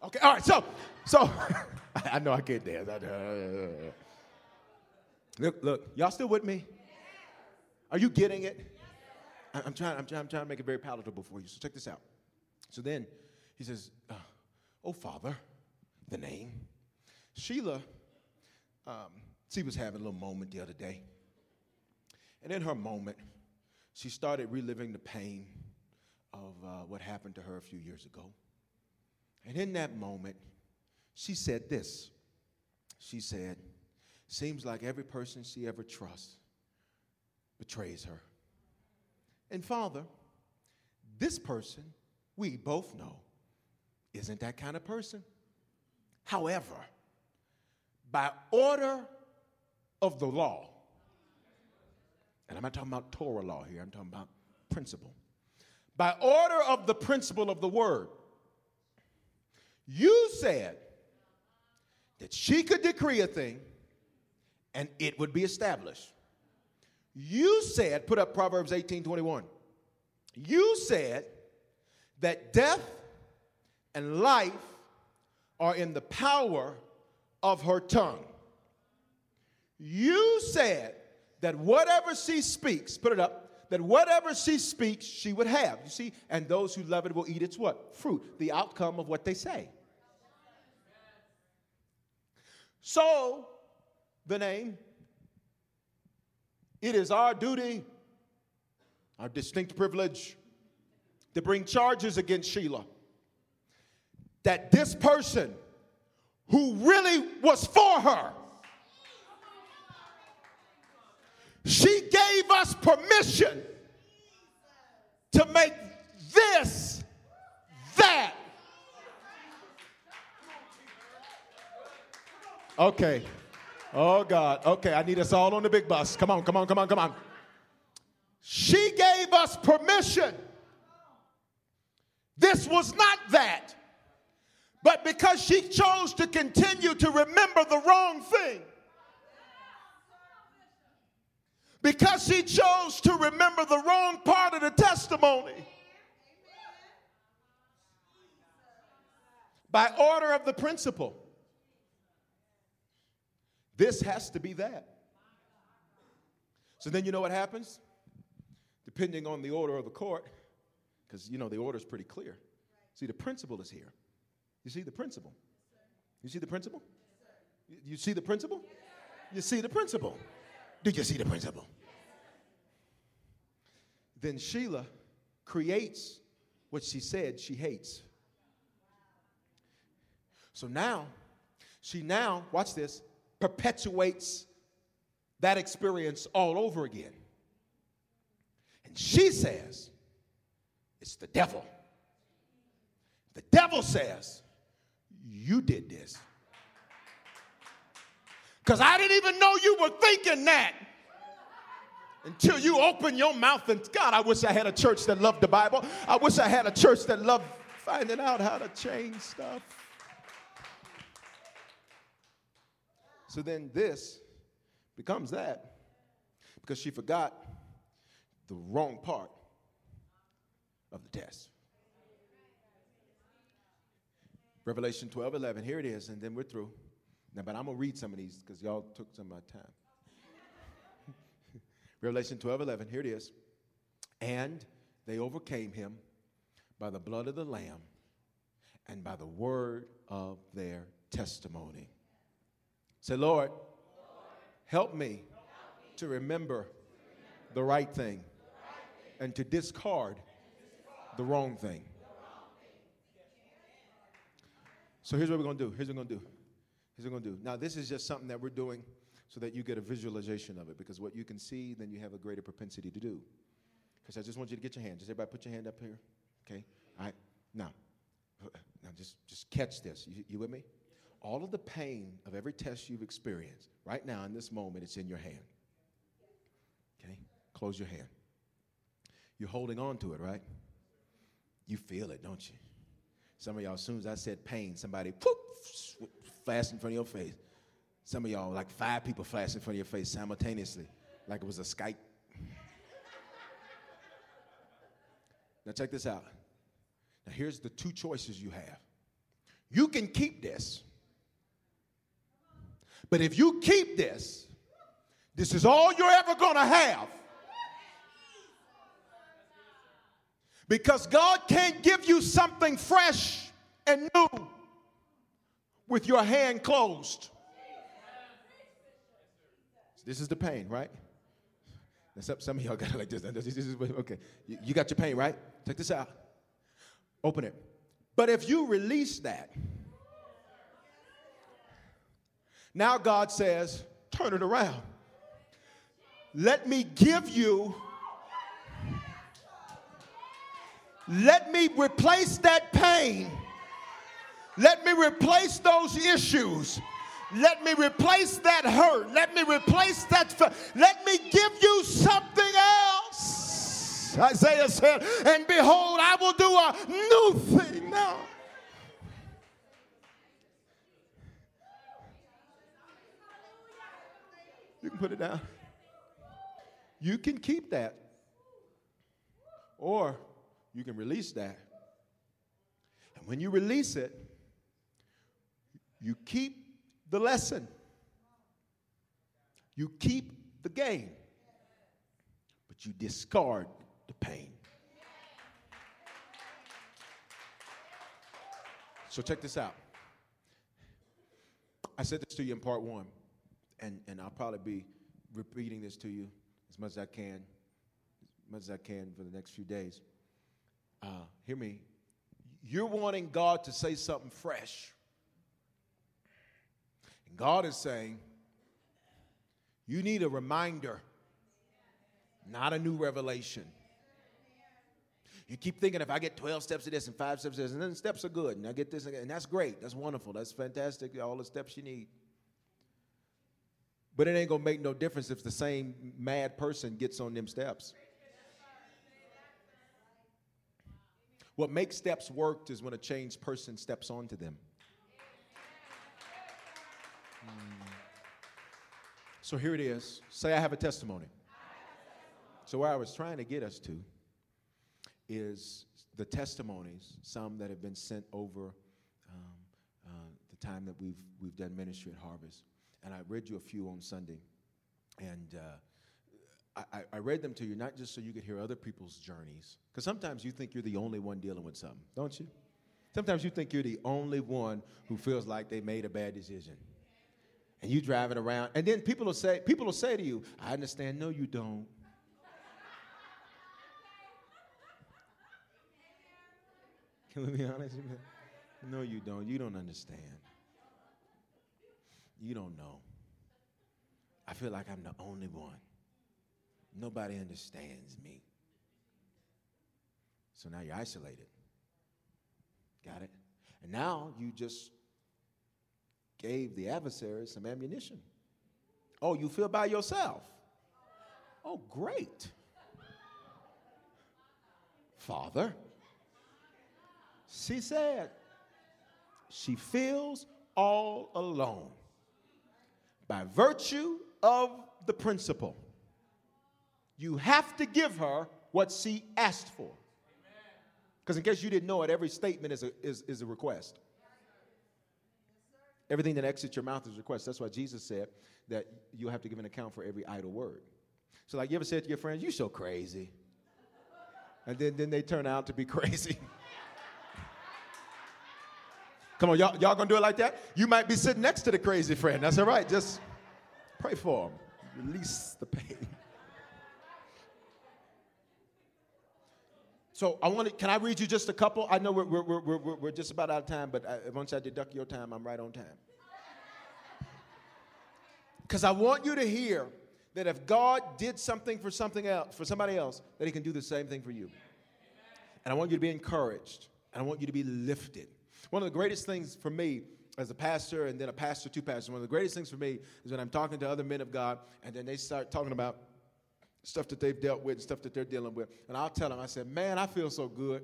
Okay, all right, so, so, I know I can't dance. Look, look, y'all still with me? Are you getting it? I'm trying, I'm, trying, I'm trying to make it very palatable for you. So check this out. So then he says, uh, Oh, Father, the name. Sheila, um, she was having a little moment the other day. And in her moment, she started reliving the pain of uh, what happened to her a few years ago. And in that moment, she said this. She said, Seems like every person she ever trusts betrays her. And Father, this person, we both know, isn't that kind of person. However, by order of the law, and I'm not talking about Torah law here, I'm talking about principle. By order of the principle of the word, you said that she could decree a thing and it would be established. You said, put up Proverbs 18 21. You said that death and life are in the power of her tongue. You said that whatever she speaks, put it up, that whatever she speaks, she would have. You see, and those who love it will eat its what? Fruit, the outcome of what they say. So, the name, it is our duty, our distinct privilege, to bring charges against Sheila. That this person who really was for her, she gave us permission to make this that. Okay. Oh, God. Okay, I need us all on the big bus. Come on, come on, come on, come on. She gave us permission. This was not that. But because she chose to continue to remember the wrong thing, because she chose to remember the wrong part of the testimony, by order of the principle, this has to be that. So then you know what happens? Depending on the order of the court, because you know the order is pretty clear. See, the principle is here. You see the principle? You see the principle? You see the principle? You see the principle? Do you see the principle? Then Sheila creates what she said she hates. So now, she now, watch this, perpetuates that experience all over again. And she says, it's the devil. The devil says, You did this. Because I didn't even know you were thinking that until you open your mouth and God, I wish I had a church that loved the Bible. I wish I had a church that loved finding out how to change stuff. So then this becomes that because she forgot the wrong part of the test. Revelation 12, 11. Here it is, and then we're through. Now, but I'm going to read some of these because y'all took some of my time. Revelation 12, 11. Here it is. And they overcame him by the blood of the Lamb and by the word of their testimony. Say, Lord, help me to remember the right thing and to discard the wrong thing. So here's what we're going to do. Here's what we're going to do. Here's what we're going to do. Now, this is just something that we're doing so that you get a visualization of it because what you can see, then you have a greater propensity to do. Because I just want you to get your hand. Just everybody put your hand up here. Okay? All right. Now, now just, just catch this. You, you with me? All of the pain of every test you've experienced, right now in this moment, it's in your hand. Okay? Close your hand. You're holding on to it, right? You feel it, don't you? Some of y'all, as soon as I said pain, somebody whoop, flashed in front of your face. Some of y'all, like five people flashed in front of your face simultaneously, like it was a Skype. now, check this out. Now, here's the two choices you have. You can keep this, but if you keep this, this is all you're ever gonna have. Because God can't give you something fresh and new with your hand closed. This is the pain, right? Some, some of y'all got it like this. this is, okay, you, you got your pain, right? Check this out. Open it. But if you release that, now God says, turn it around. Let me give you Let me replace that pain. Let me replace those issues. Let me replace that hurt. Let me replace that. Let me give you something else. Isaiah said, And behold, I will do a new thing now. You can put it down. You can keep that. Or you can release that. And when you release it, you keep the lesson, you keep the game, but you discard the pain. So, check this out. I said this to you in part one, and, and I'll probably be repeating this to you as much as I can, as much as I can for the next few days uh, hear me, you're wanting God to say something fresh. And God is saying, you need a reminder, not a new revelation. You keep thinking if I get 12 steps of this and five steps of this, and then steps are good, and I get this, and that's great, that's wonderful, that's fantastic, all the steps you need. But it ain't gonna make no difference if the same mad person gets on them steps. What makes steps work is when a changed person steps onto them. Hmm. So here it is. Say, I have a testimony. So, where I was trying to get us to is the testimonies, some that have been sent over um, uh, the time that we've, we've done ministry at Harvest. And I read you a few on Sunday. And uh, I, I read them to you not just so you could hear other people's journeys, because sometimes you think you're the only one dealing with something, don't you? Sometimes you think you're the only one who feels like they made a bad decision. And you driving around, and then people will say, people will say to you, I understand. No, you don't. Can we be honest? No, you don't. You don't understand. You don't know. I feel like I'm the only one. Nobody understands me. So now you're isolated. Got it? And now you just gave the adversary some ammunition. Oh, you feel by yourself? Oh, great. Father, she said she feels all alone by virtue of the principle. You have to give her what she asked for. Because, in case you didn't know it, every statement is a, is, is a request. Everything that exits your mouth is a request. That's why Jesus said that you have to give an account for every idle word. So, like you ever said to your friends, You so crazy. And then, then they turn out to be crazy. Come on, y'all, y'all gonna do it like that? You might be sitting next to the crazy friend. That's all right. Just pray for them. Release the pain. So I want to, can I read you just a couple? I know we're, we're, we're, we're, we're just about out of time, but I, once I deduct your time, I'm right on time. Because I want you to hear that if God did something for something else, for somebody else, that he can do the same thing for you. And I want you to be encouraged. And I want you to be lifted. One of the greatest things for me as a pastor and then a pastor to pastor, one of the greatest things for me is when I'm talking to other men of God and then they start talking about stuff that they've dealt with and stuff that they're dealing with. And I'll tell them, I said, man, I feel so good.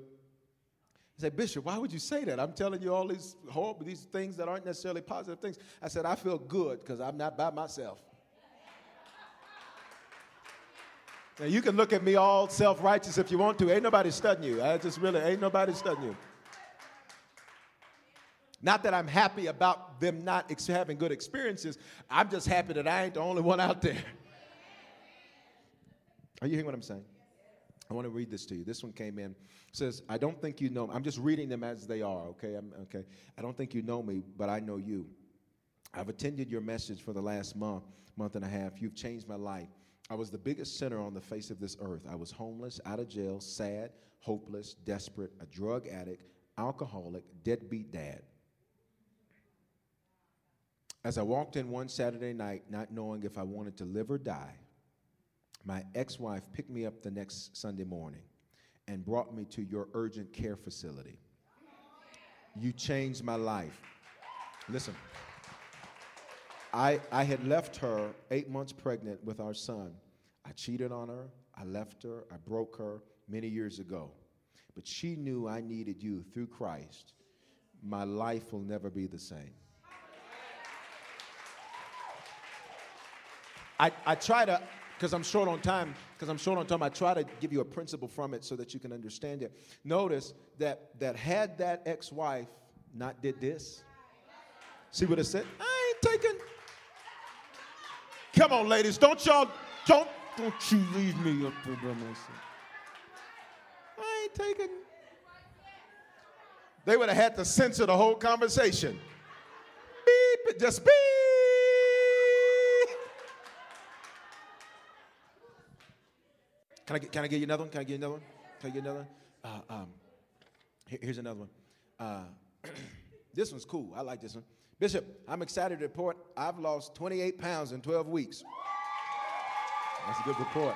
He said, Bishop, why would you say that? I'm telling you all these horrible, these things that aren't necessarily positive things. I said, I feel good because I'm not by myself. Now you can look at me all self-righteous if you want to. Ain't nobody studying you. I just really ain't nobody studying you. Not that I'm happy about them not ex- having good experiences. I'm just happy that I ain't the only one out there. Are you hearing what I'm saying? I want to read this to you. This one came in. It says, I don't think you know. I'm just reading them as they are, okay? I'm, okay. I don't think you know me, but I know you. I've attended your message for the last month, month and a half. You've changed my life. I was the biggest sinner on the face of this earth. I was homeless, out of jail, sad, hopeless, desperate, a drug addict, alcoholic, deadbeat dad. As I walked in one Saturday night, not knowing if I wanted to live or die, my ex wife picked me up the next Sunday morning and brought me to your urgent care facility. You changed my life. Listen, I, I had left her eight months pregnant with our son. I cheated on her, I left her, I broke her many years ago. But she knew I needed you through Christ. My life will never be the same. I, I try to because I'm short on time, because I'm short on time, I try to give you a principle from it so that you can understand it. Notice that that had that ex-wife not did this, see what it said? I ain't taking. Come on, ladies, don't y'all don't don't you leave me up there by myself. I ain't taking. They would have had to censor the whole conversation. Beep, just beep. Can I, get, can I get you another one? Can I get another one? Can I get another one? Uh, um, here, here's another one. Uh, this one's cool. I like this one. Bishop, I'm excited to report I've lost 28 pounds in 12 weeks. That's a good report.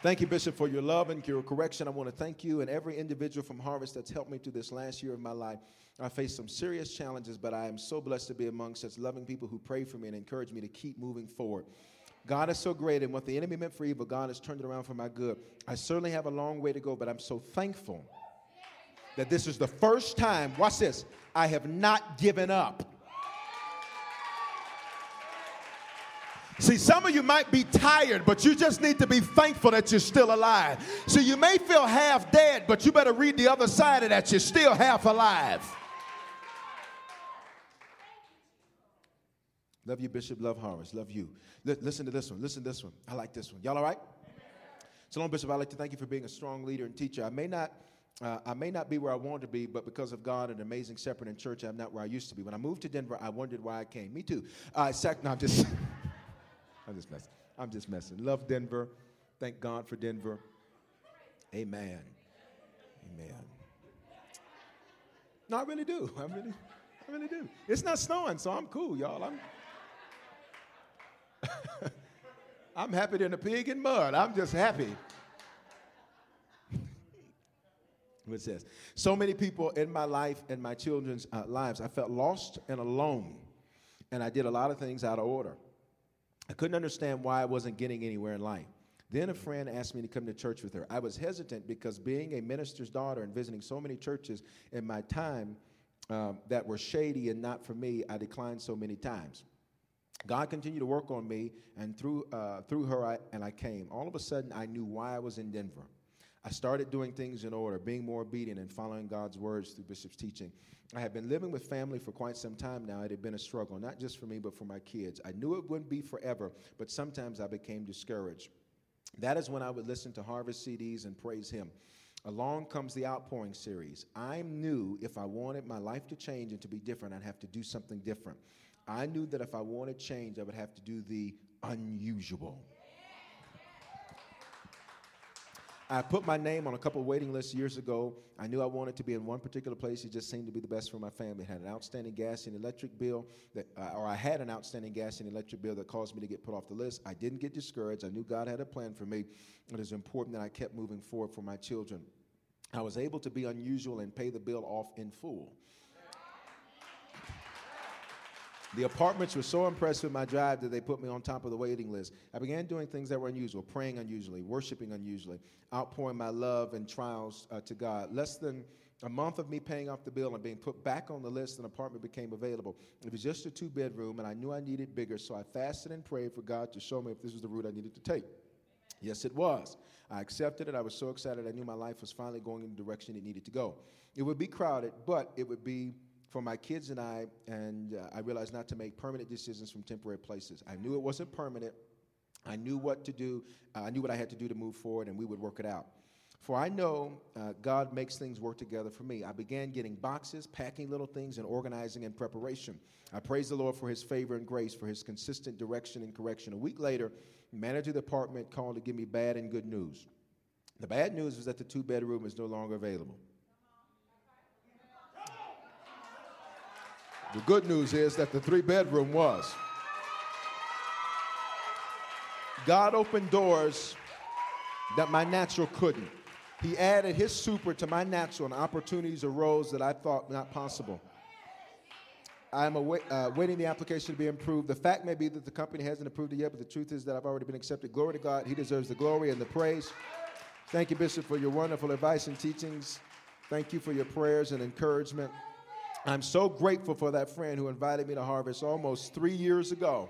Thank you, Bishop, for your love and your correction. I want to thank you and every individual from Harvest that's helped me through this last year of my life. I faced some serious challenges, but I am so blessed to be among such loving people who pray for me and encourage me to keep moving forward. God is so great, and what the enemy meant for evil, God has turned it around for my good. I certainly have a long way to go, but I'm so thankful that this is the first time, watch this, I have not given up. See, some of you might be tired, but you just need to be thankful that you're still alive. See, you may feel half dead, but you better read the other side of that. You're still half alive. Love you, Bishop. Love Harvest. Love you. L- listen to this one. Listen to this one. I like this one. Y'all all right? So long, Bishop. I'd like to thank you for being a strong leader and teacher. I may not. Uh, I may not be where I want to be, but because of God an amazing shepherd and church, I'm not where I used to be. When I moved to Denver, I wondered why I came. Me too. Uh, sac- no, I'm just, I'm just messing. I'm just messing. Love Denver. Thank God for Denver. Amen. Amen. No, I really do. I really, I really do. It's not snowing, so I'm cool, y'all. I'm, I'm happy than a pig in mud. I'm just happy. It says, so many people in my life and my children's uh, lives, I felt lost and alone, and I did a lot of things out of order. I couldn't understand why I wasn't getting anywhere in life. Then a friend asked me to come to church with her. I was hesitant because being a minister's daughter and visiting so many churches in my time um, that were shady and not for me, I declined so many times. God continued to work on me, and through, uh, through her, I, and I came. All of a sudden, I knew why I was in Denver. I started doing things in order, being more obedient, and following God's words through Bishop's teaching. I had been living with family for quite some time now. It had been a struggle, not just for me, but for my kids. I knew it wouldn't be forever, but sometimes I became discouraged. That is when I would listen to Harvest CDs and praise Him. Along comes the Outpouring series. I knew if I wanted my life to change and to be different, I'd have to do something different. I knew that if I wanted change, I would have to do the unusual. I put my name on a couple waiting lists years ago. I knew I wanted to be in one particular place. It just seemed to be the best for my family. It had an outstanding gas and electric bill, that, uh, or I had an outstanding gas and electric bill that caused me to get put off the list. I didn't get discouraged. I knew God had a plan for me. It is important that I kept moving forward for my children. I was able to be unusual and pay the bill off in full. The apartments were so impressed with my drive that they put me on top of the waiting list. I began doing things that were unusual, praying unusually, worshiping unusually, outpouring my love and trials uh, to God. Less than a month of me paying off the bill and being put back on the list, an apartment became available. It was just a two bedroom, and I knew I needed bigger, so I fasted and prayed for God to show me if this was the route I needed to take. Yes, it was. I accepted it. I was so excited. I knew my life was finally going in the direction it needed to go. It would be crowded, but it would be for my kids and I, and uh, I realized not to make permanent decisions from temporary places. I knew it wasn't permanent. I knew what to do. Uh, I knew what I had to do to move forward, and we would work it out. For I know uh, God makes things work together for me. I began getting boxes, packing little things, and organizing in preparation. I praise the Lord for his favor and grace, for his consistent direction and correction. A week later, manager of the department called to give me bad and good news. The bad news was that the two bedroom is no longer available. The good news is that the three bedroom was. God opened doors that my natural couldn't. He added his super to my natural, and opportunities arose that I thought not possible. I'm await, uh, waiting the application to be approved. The fact may be that the company hasn't approved it yet, but the truth is that I've already been accepted. Glory to God. He deserves the glory and the praise. Thank you, Bishop, for your wonderful advice and teachings. Thank you for your prayers and encouragement. I'm so grateful for that friend who invited me to Harvest almost three years ago.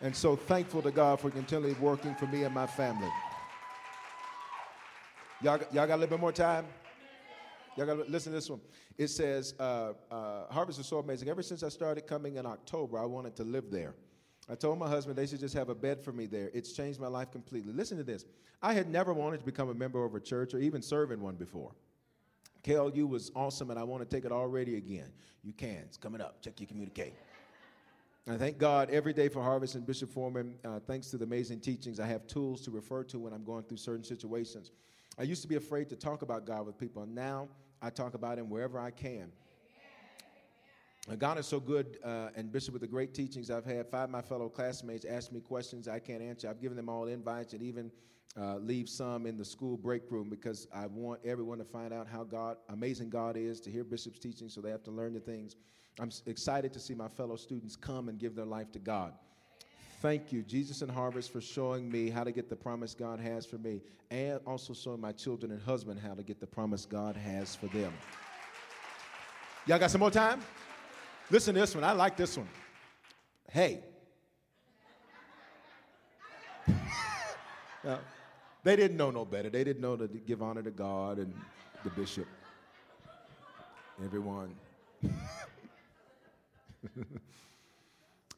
And so thankful to God for continually working for me and my family. Y'all, y'all got a little bit more time? Y'all got to listen to this one. It says, uh, uh, Harvest is so amazing. Ever since I started coming in October, I wanted to live there. I told my husband they should just have a bed for me there. It's changed my life completely. Listen to this. I had never wanted to become a member of a church or even serve in one before. KLU was awesome, and I want to take it already again. You can. It's coming up. Check your communicate. I thank God every day for Harvest and Bishop Foreman. Uh, thanks to the amazing teachings, I have tools to refer to when I'm going through certain situations. I used to be afraid to talk about God with people, and now I talk about Him wherever I can. Uh, God is so good, uh, and Bishop, with the great teachings I've had, five of my fellow classmates asked me questions I can't answer. I've given them all invites and even uh, leave some in the school break room because I want everyone to find out how God, amazing God is, to hear Bishop's teaching so they have to learn the things. I'm excited to see my fellow students come and give their life to God. Thank you, Jesus and Harvest, for showing me how to get the promise God has for me, and also showing my children and husband how to get the promise God has for them. Y'all got some more time? Listen to this one. I like this one. Hey. they didn't know no better. They didn't know to give honor to God and the bishop, everyone.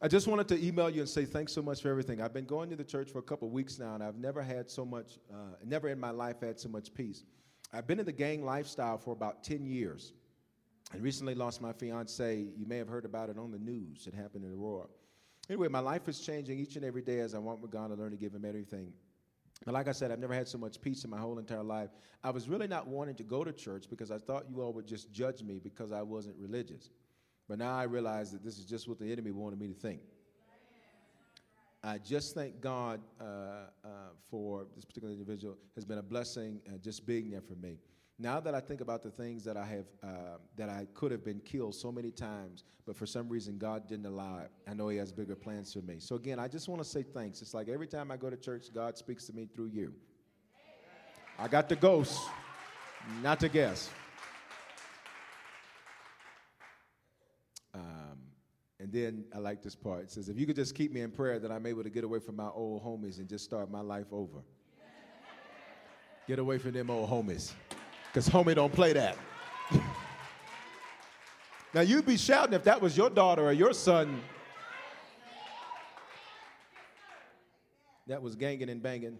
I just wanted to email you and say thanks so much for everything. I've been going to the church for a couple weeks now, and I've never had so much, uh, never in my life had so much peace. I've been in the gang lifestyle for about 10 years. I recently lost my fiance. You may have heard about it on the news. It happened in Aurora. Anyway, my life is changing each and every day as I want with God to learn to give Him everything. Like I said, I've never had so much peace in my whole entire life. I was really not wanting to go to church because I thought you all would just judge me because I wasn't religious. But now I realize that this is just what the enemy wanted me to think. I just thank God uh, uh, for this particular individual has been a blessing uh, just being there for me. Now that I think about the things that I have, uh, that I could have been killed so many times, but for some reason God didn't allow it. I know He has bigger plans for me. So again, I just want to say thanks. It's like every time I go to church, God speaks to me through you. I got the ghost, not to guess. Um, and then I like this part. It says, if you could just keep me in prayer that I'm able to get away from my old homies and just start my life over. Get away from them old homies. Because homie don't play that. now you'd be shouting if that was your daughter or your son. That was ganging and banging.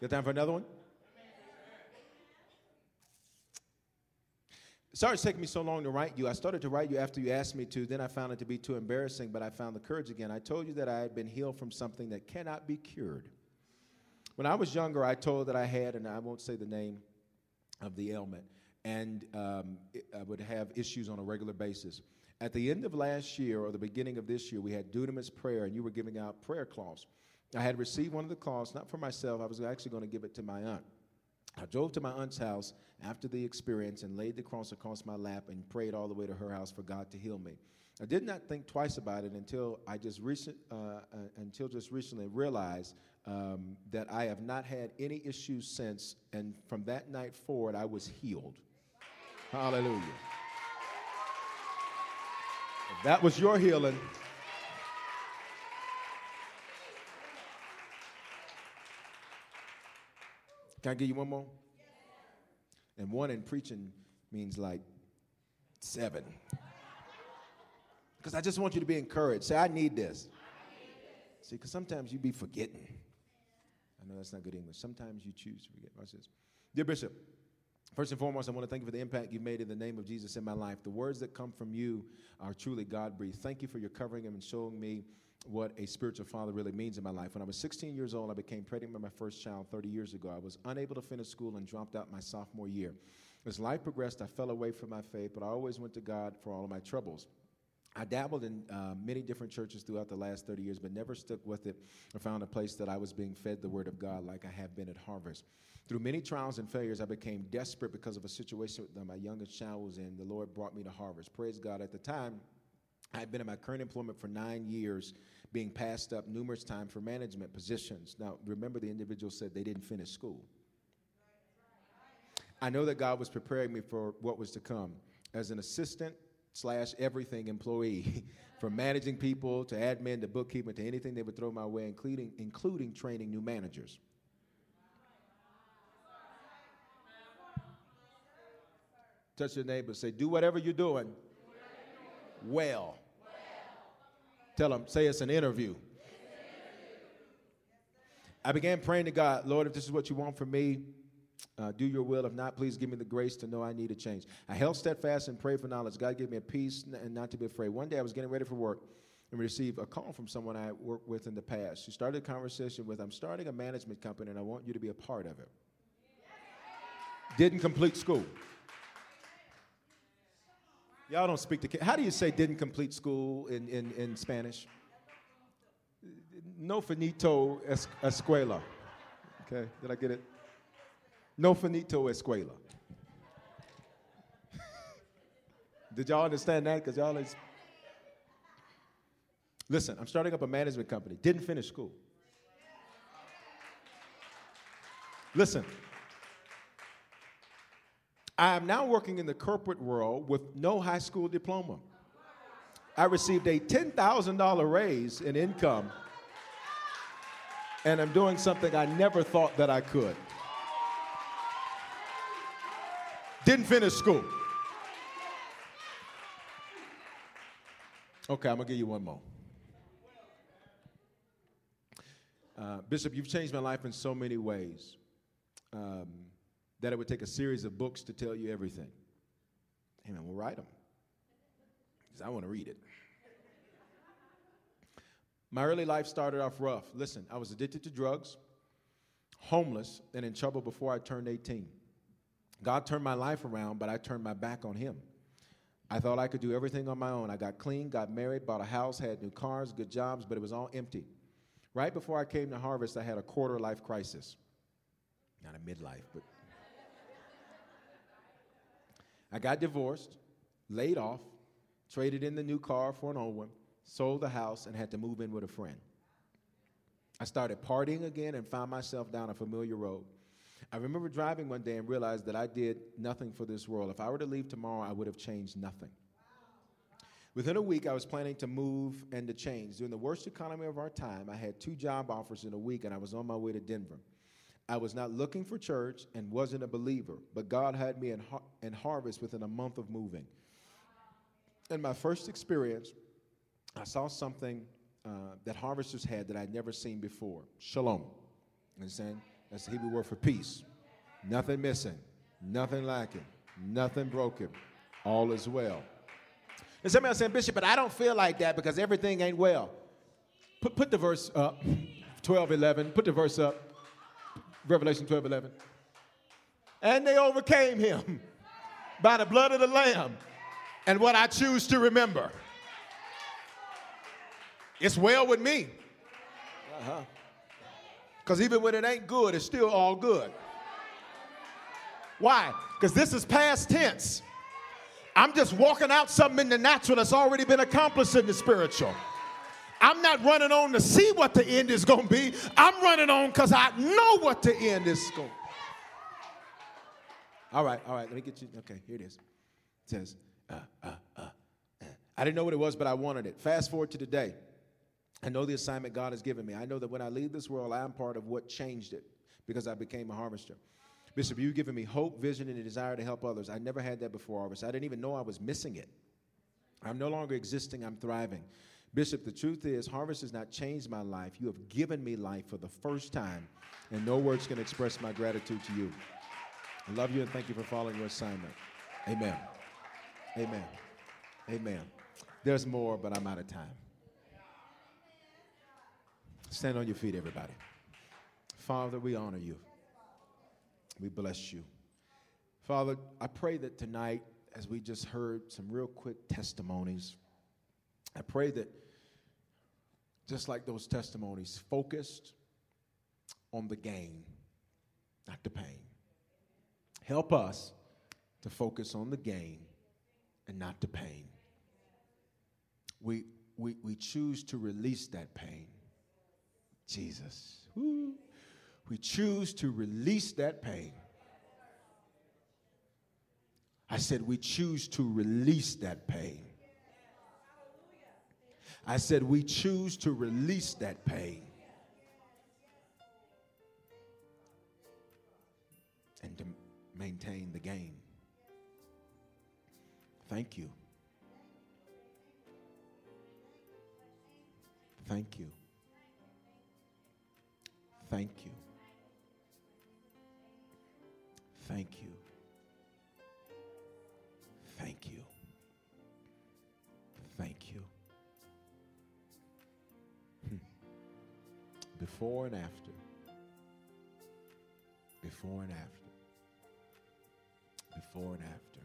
Got time for another one? Sorry it's taking me so long to write you. I started to write you after you asked me to. Then I found it to be too embarrassing, but I found the courage again. I told you that I had been healed from something that cannot be cured. When I was younger, I told that I had, and I won't say the name of the ailment, and um, it, I would have issues on a regular basis. At the end of last year or the beginning of this year, we had dunamis prayer, and you were giving out prayer cloths. I had received one of the cloths, not for myself, I was actually going to give it to my aunt. I drove to my aunt's house after the experience and laid the cross across my lap and prayed all the way to her house for God to heal me. I did not think twice about it until I just recent, uh, uh, until just recently realized um, that I have not had any issues since, and from that night forward, I was healed. Hallelujah. If that was your healing. Can I give you one more? And one in preaching means like seven. Because I just want you to be encouraged. Say, I need this. See, because sometimes you be forgetting. I know that's not good English. Sometimes you choose to forget. Watch this. Dear Bishop, First and foremost, I want to thank you for the impact you've made in the name of Jesus in my life. The words that come from you are truly God breathed. Thank you for your covering and showing me what a spiritual father really means in my life. When I was 16 years old, I became pregnant with my first child 30 years ago. I was unable to finish school and dropped out my sophomore year. As life progressed, I fell away from my faith, but I always went to God for all of my troubles. I dabbled in uh, many different churches throughout the last 30 years, but never stuck with it or found a place that I was being fed the Word of God like I have been at Harvest. Through many trials and failures, I became desperate because of a situation that my youngest child was in. The Lord brought me to Harvest. Praise God. At the time, I had been in my current employment for nine years, being passed up numerous times for management positions. Now, remember, the individual said they didn't finish school. I know that God was preparing me for what was to come. As an assistant slash everything employee, from managing people to admin to bookkeeping to anything they would throw my way, including, including training new managers. Touch your neighbor, say, do whatever you're doing well. Tell them, say it's an interview. I began praying to God, Lord, if this is what you want from me, uh, do your will. If not, please give me the grace to know I need a change. I held steadfast and prayed for knowledge. God gave me a peace and not to be afraid. One day I was getting ready for work and received a call from someone I worked with in the past. She started a conversation with, I'm starting a management company and I want you to be a part of it. Didn't complete school. Y'all don't speak to How do you say didn't complete school in, in, in Spanish? No finito escuela. Okay, did I get it? No finito escuela. did y'all understand that? Because y'all is. Listen, I'm starting up a management company. Didn't finish school. Listen, I am now working in the corporate world with no high school diploma. I received a $10,000 raise in income, and I'm doing something I never thought that I could. Didn't finish school. Okay, I'm going to give you one more. Uh, Bishop, you've changed my life in so many ways um, that it would take a series of books to tell you everything. Hey, man, we'll write them because I want to read it. My early life started off rough. Listen, I was addicted to drugs, homeless, and in trouble before I turned 18. God turned my life around, but I turned my back on Him. I thought I could do everything on my own. I got clean, got married, bought a house, had new cars, good jobs, but it was all empty. Right before I came to Harvest, I had a quarter life crisis. Not a midlife, but. I got divorced, laid off, traded in the new car for an old one, sold the house, and had to move in with a friend. I started partying again and found myself down a familiar road. I remember driving one day and realized that I did nothing for this world. If I were to leave tomorrow, I would have changed nothing. Within a week, I was planning to move and to change. During the worst economy of our time, I had two job offers in a week and I was on my way to Denver. I was not looking for church and wasn't a believer, but God had me in, har- in harvest within a month of moving. In my first experience, I saw something uh, that harvesters had that I'd never seen before shalom. You understand? That's the Hebrew word for peace. Nothing missing, nothing lacking, nothing broken. All is well. And somebody else saying, Bishop, but I don't feel like that because everything ain't well. Put, put the verse up, 12, 11. Put the verse up, Revelation 12, 11. And they overcame him by the blood of the Lamb and what I choose to remember. It's well with me. Uh-huh. Because even when it ain't good, it's still all good. Why? Because this is past tense. I'm just walking out something in the natural that's already been accomplished in the spiritual. I'm not running on to see what the end is going to be. I'm running on because I know what the end is going to be. All right, all right, let me get you. Okay, here it is. It says, uh, uh, uh, uh. I didn't know what it was, but I wanted it. Fast forward to today. I know the assignment God has given me. I know that when I leave this world, I am part of what changed it because I became a harvester. Bishop, you've given me hope, vision, and a desire to help others. I never had that before harvest. I didn't even know I was missing it. I'm no longer existing, I'm thriving. Bishop, the truth is, harvest has not changed my life. You have given me life for the first time, and no words can express my gratitude to you. I love you and thank you for following your assignment. Amen. Amen. Amen. There's more, but I'm out of time. Stand on your feet, everybody. Father, we honor you. We bless you. Father, I pray that tonight, as we just heard some real quick testimonies, I pray that just like those testimonies, focused on the gain, not the pain. Help us to focus on the gain and not the pain. We, we, we choose to release that pain. Jesus. Woo. We choose to release that pain. I said, we choose to release that pain. I said, we choose to release that pain. And to maintain the gain. Thank you. Thank you. Thank you. Thank you. Thank you. Thank you. Hmm. Before and after. Before and after. Before and after.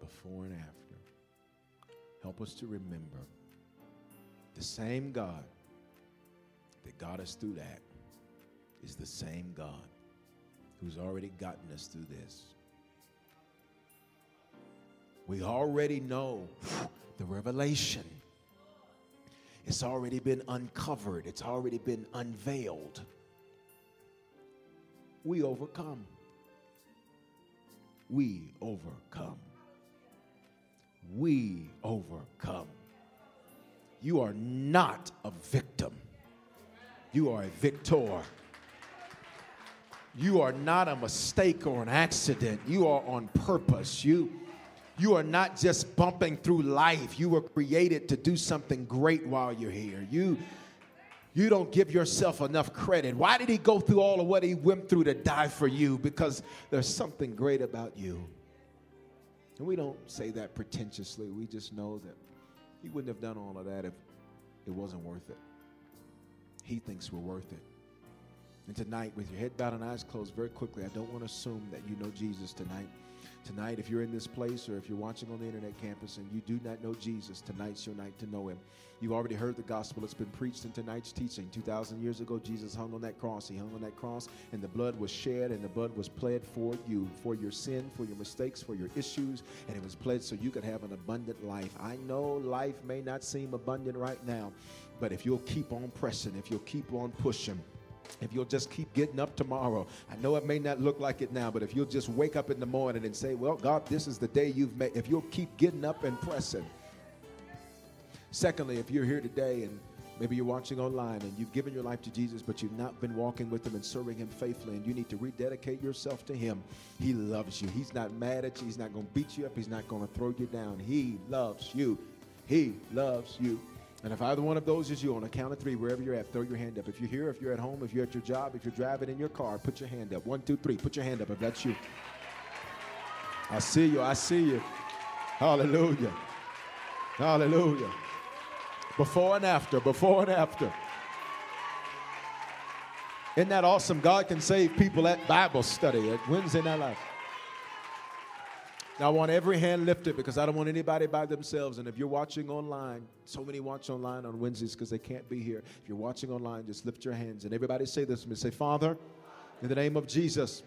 Before and after. Help us to remember the same God that got us through that is the same God who's already gotten us through this. We already know the revelation. It's already been uncovered, it's already been unveiled. We overcome. We overcome. We overcome. You are not a victim. You are a victor. You are not a mistake or an accident. You are on purpose. You, You are not just bumping through life. You were created to do something great while you're here. You you don't give yourself enough credit. Why did he go through all of what he went through to die for you? Because there's something great about you. And we don't say that pretentiously. We just know that he wouldn't have done all of that if it wasn't worth it. He thinks we're worth it. And tonight, with your head bowed and eyes closed, very quickly, I don't want to assume that you know Jesus tonight. Tonight, if you're in this place or if you're watching on the internet campus and you do not know Jesus, tonight's your night to know him. You've already heard the gospel. It's been preached in tonight's teaching. 2,000 years ago, Jesus hung on that cross. He hung on that cross, and the blood was shed, and the blood was pled for you, for your sin, for your mistakes, for your issues, and it was pled so you could have an abundant life. I know life may not seem abundant right now, but if you'll keep on pressing, if you'll keep on pushing, if you'll just keep getting up tomorrow, I know it may not look like it now, but if you'll just wake up in the morning and say, Well, God, this is the day you've made, if you'll keep getting up and pressing. Secondly, if you're here today and maybe you're watching online and you've given your life to Jesus, but you've not been walking with Him and serving Him faithfully, and you need to rededicate yourself to Him, He loves you. He's not mad at you, He's not going to beat you up, He's not going to throw you down. He loves you. He loves you. And if either one of those is you, on a count of three, wherever you're at, throw your hand up. If you're here, if you're at home, if you're at your job, if you're driving in your car, put your hand up. One, two, three. Put your hand up if that's you. I see you. I see you. Hallelujah. Hallelujah. Before and after, before and after. Isn't that awesome? God can save people at Bible study, at Wednesday Night Live. Now, I want every hand lifted because I don't want anybody by themselves. And if you're watching online, so many watch online on Wednesdays because they can't be here. If you're watching online, just lift your hands. And everybody say this to me. Say, Father, in the name of Jesus,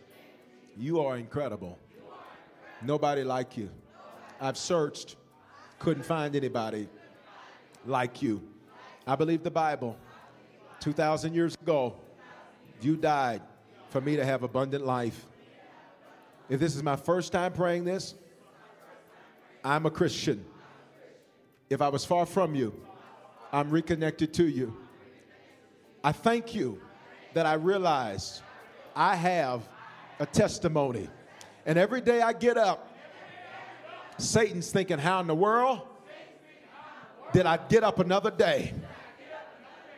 you are incredible. Nobody like you. I've searched, couldn't find anybody like you. I believe the Bible. 2,000 years ago, you died for me to have abundant life. If this is my first time praying this, I'm a Christian. If I was far from you, I'm reconnected to you. I thank you that I realized I have a testimony. And every day I get up, Satan's thinking, How in the world did I get up another day?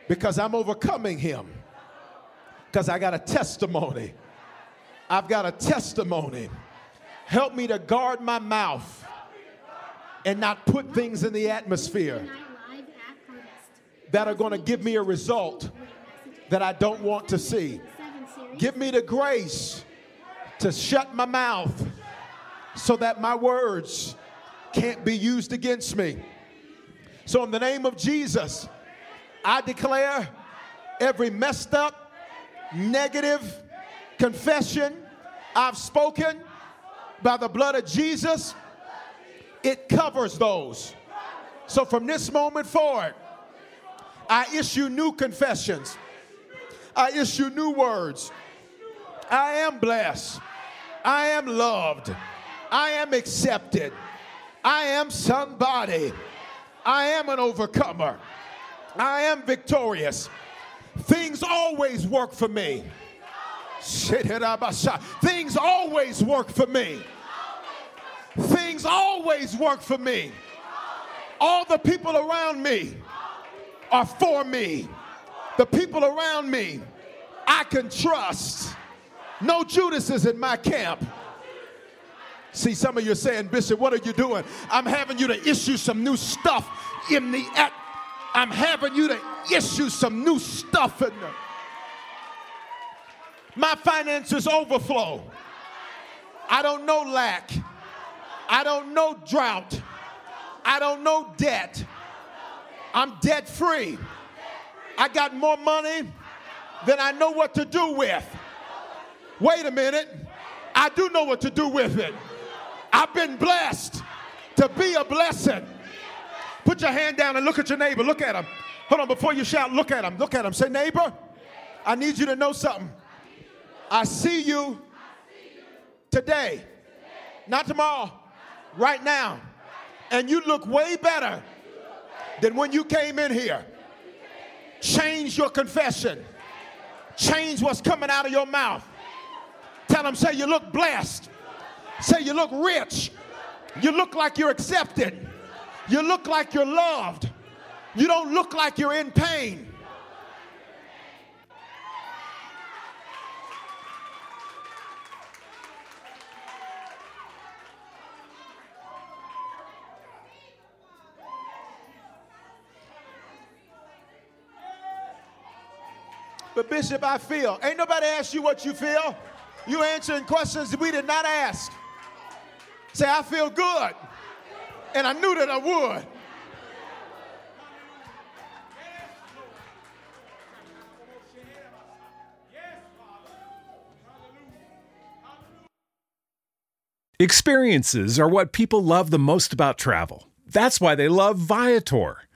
Because I'm overcoming him. Because I got a testimony. I've got a testimony. Help me to guard my mouth and not put things in the atmosphere that are going to give me a result that I don't want to see. Give me the grace to shut my mouth so that my words can't be used against me. So, in the name of Jesus, I declare every messed up, negative, confession I've spoken by the blood of Jesus, it covers those. So from this moment forward, I issue new confessions. I issue new words. I am blessed. I am loved. I am accepted. I am somebody. I am an overcomer. I am victorious. Things always work for me. Things always work for me. Things always work for me. All the people around me are for me. The people around me I can trust. No Judas is in my camp. See, some of you are saying, Bishop, what are you doing? I'm having you to issue some new stuff in the. Act. I'm having you to issue some new stuff in the. My finances overflow. I don't know lack. I don't know drought. I don't know debt. I'm debt free. I got more money than I know what to do with. Wait a minute. I do know what to do with it. I've been blessed to be a blessing. Put your hand down and look at your neighbor. Look at him. Hold on, before you shout, look at him. Look at him. Say, neighbor, I need you to know something. I see you today, not tomorrow, right now. And you look way better than when you came in here. Change your confession, change what's coming out of your mouth. Tell them, say, you look blessed, say, you look rich. You look like you're accepted. You look like you're loved. You don't look like you're in pain. But Bishop, I feel. Ain't nobody asked you what you feel. You answering questions we did not ask. Say, I feel good. And I knew that I would. Experiences are what people love the most about travel. That's why they love Viator.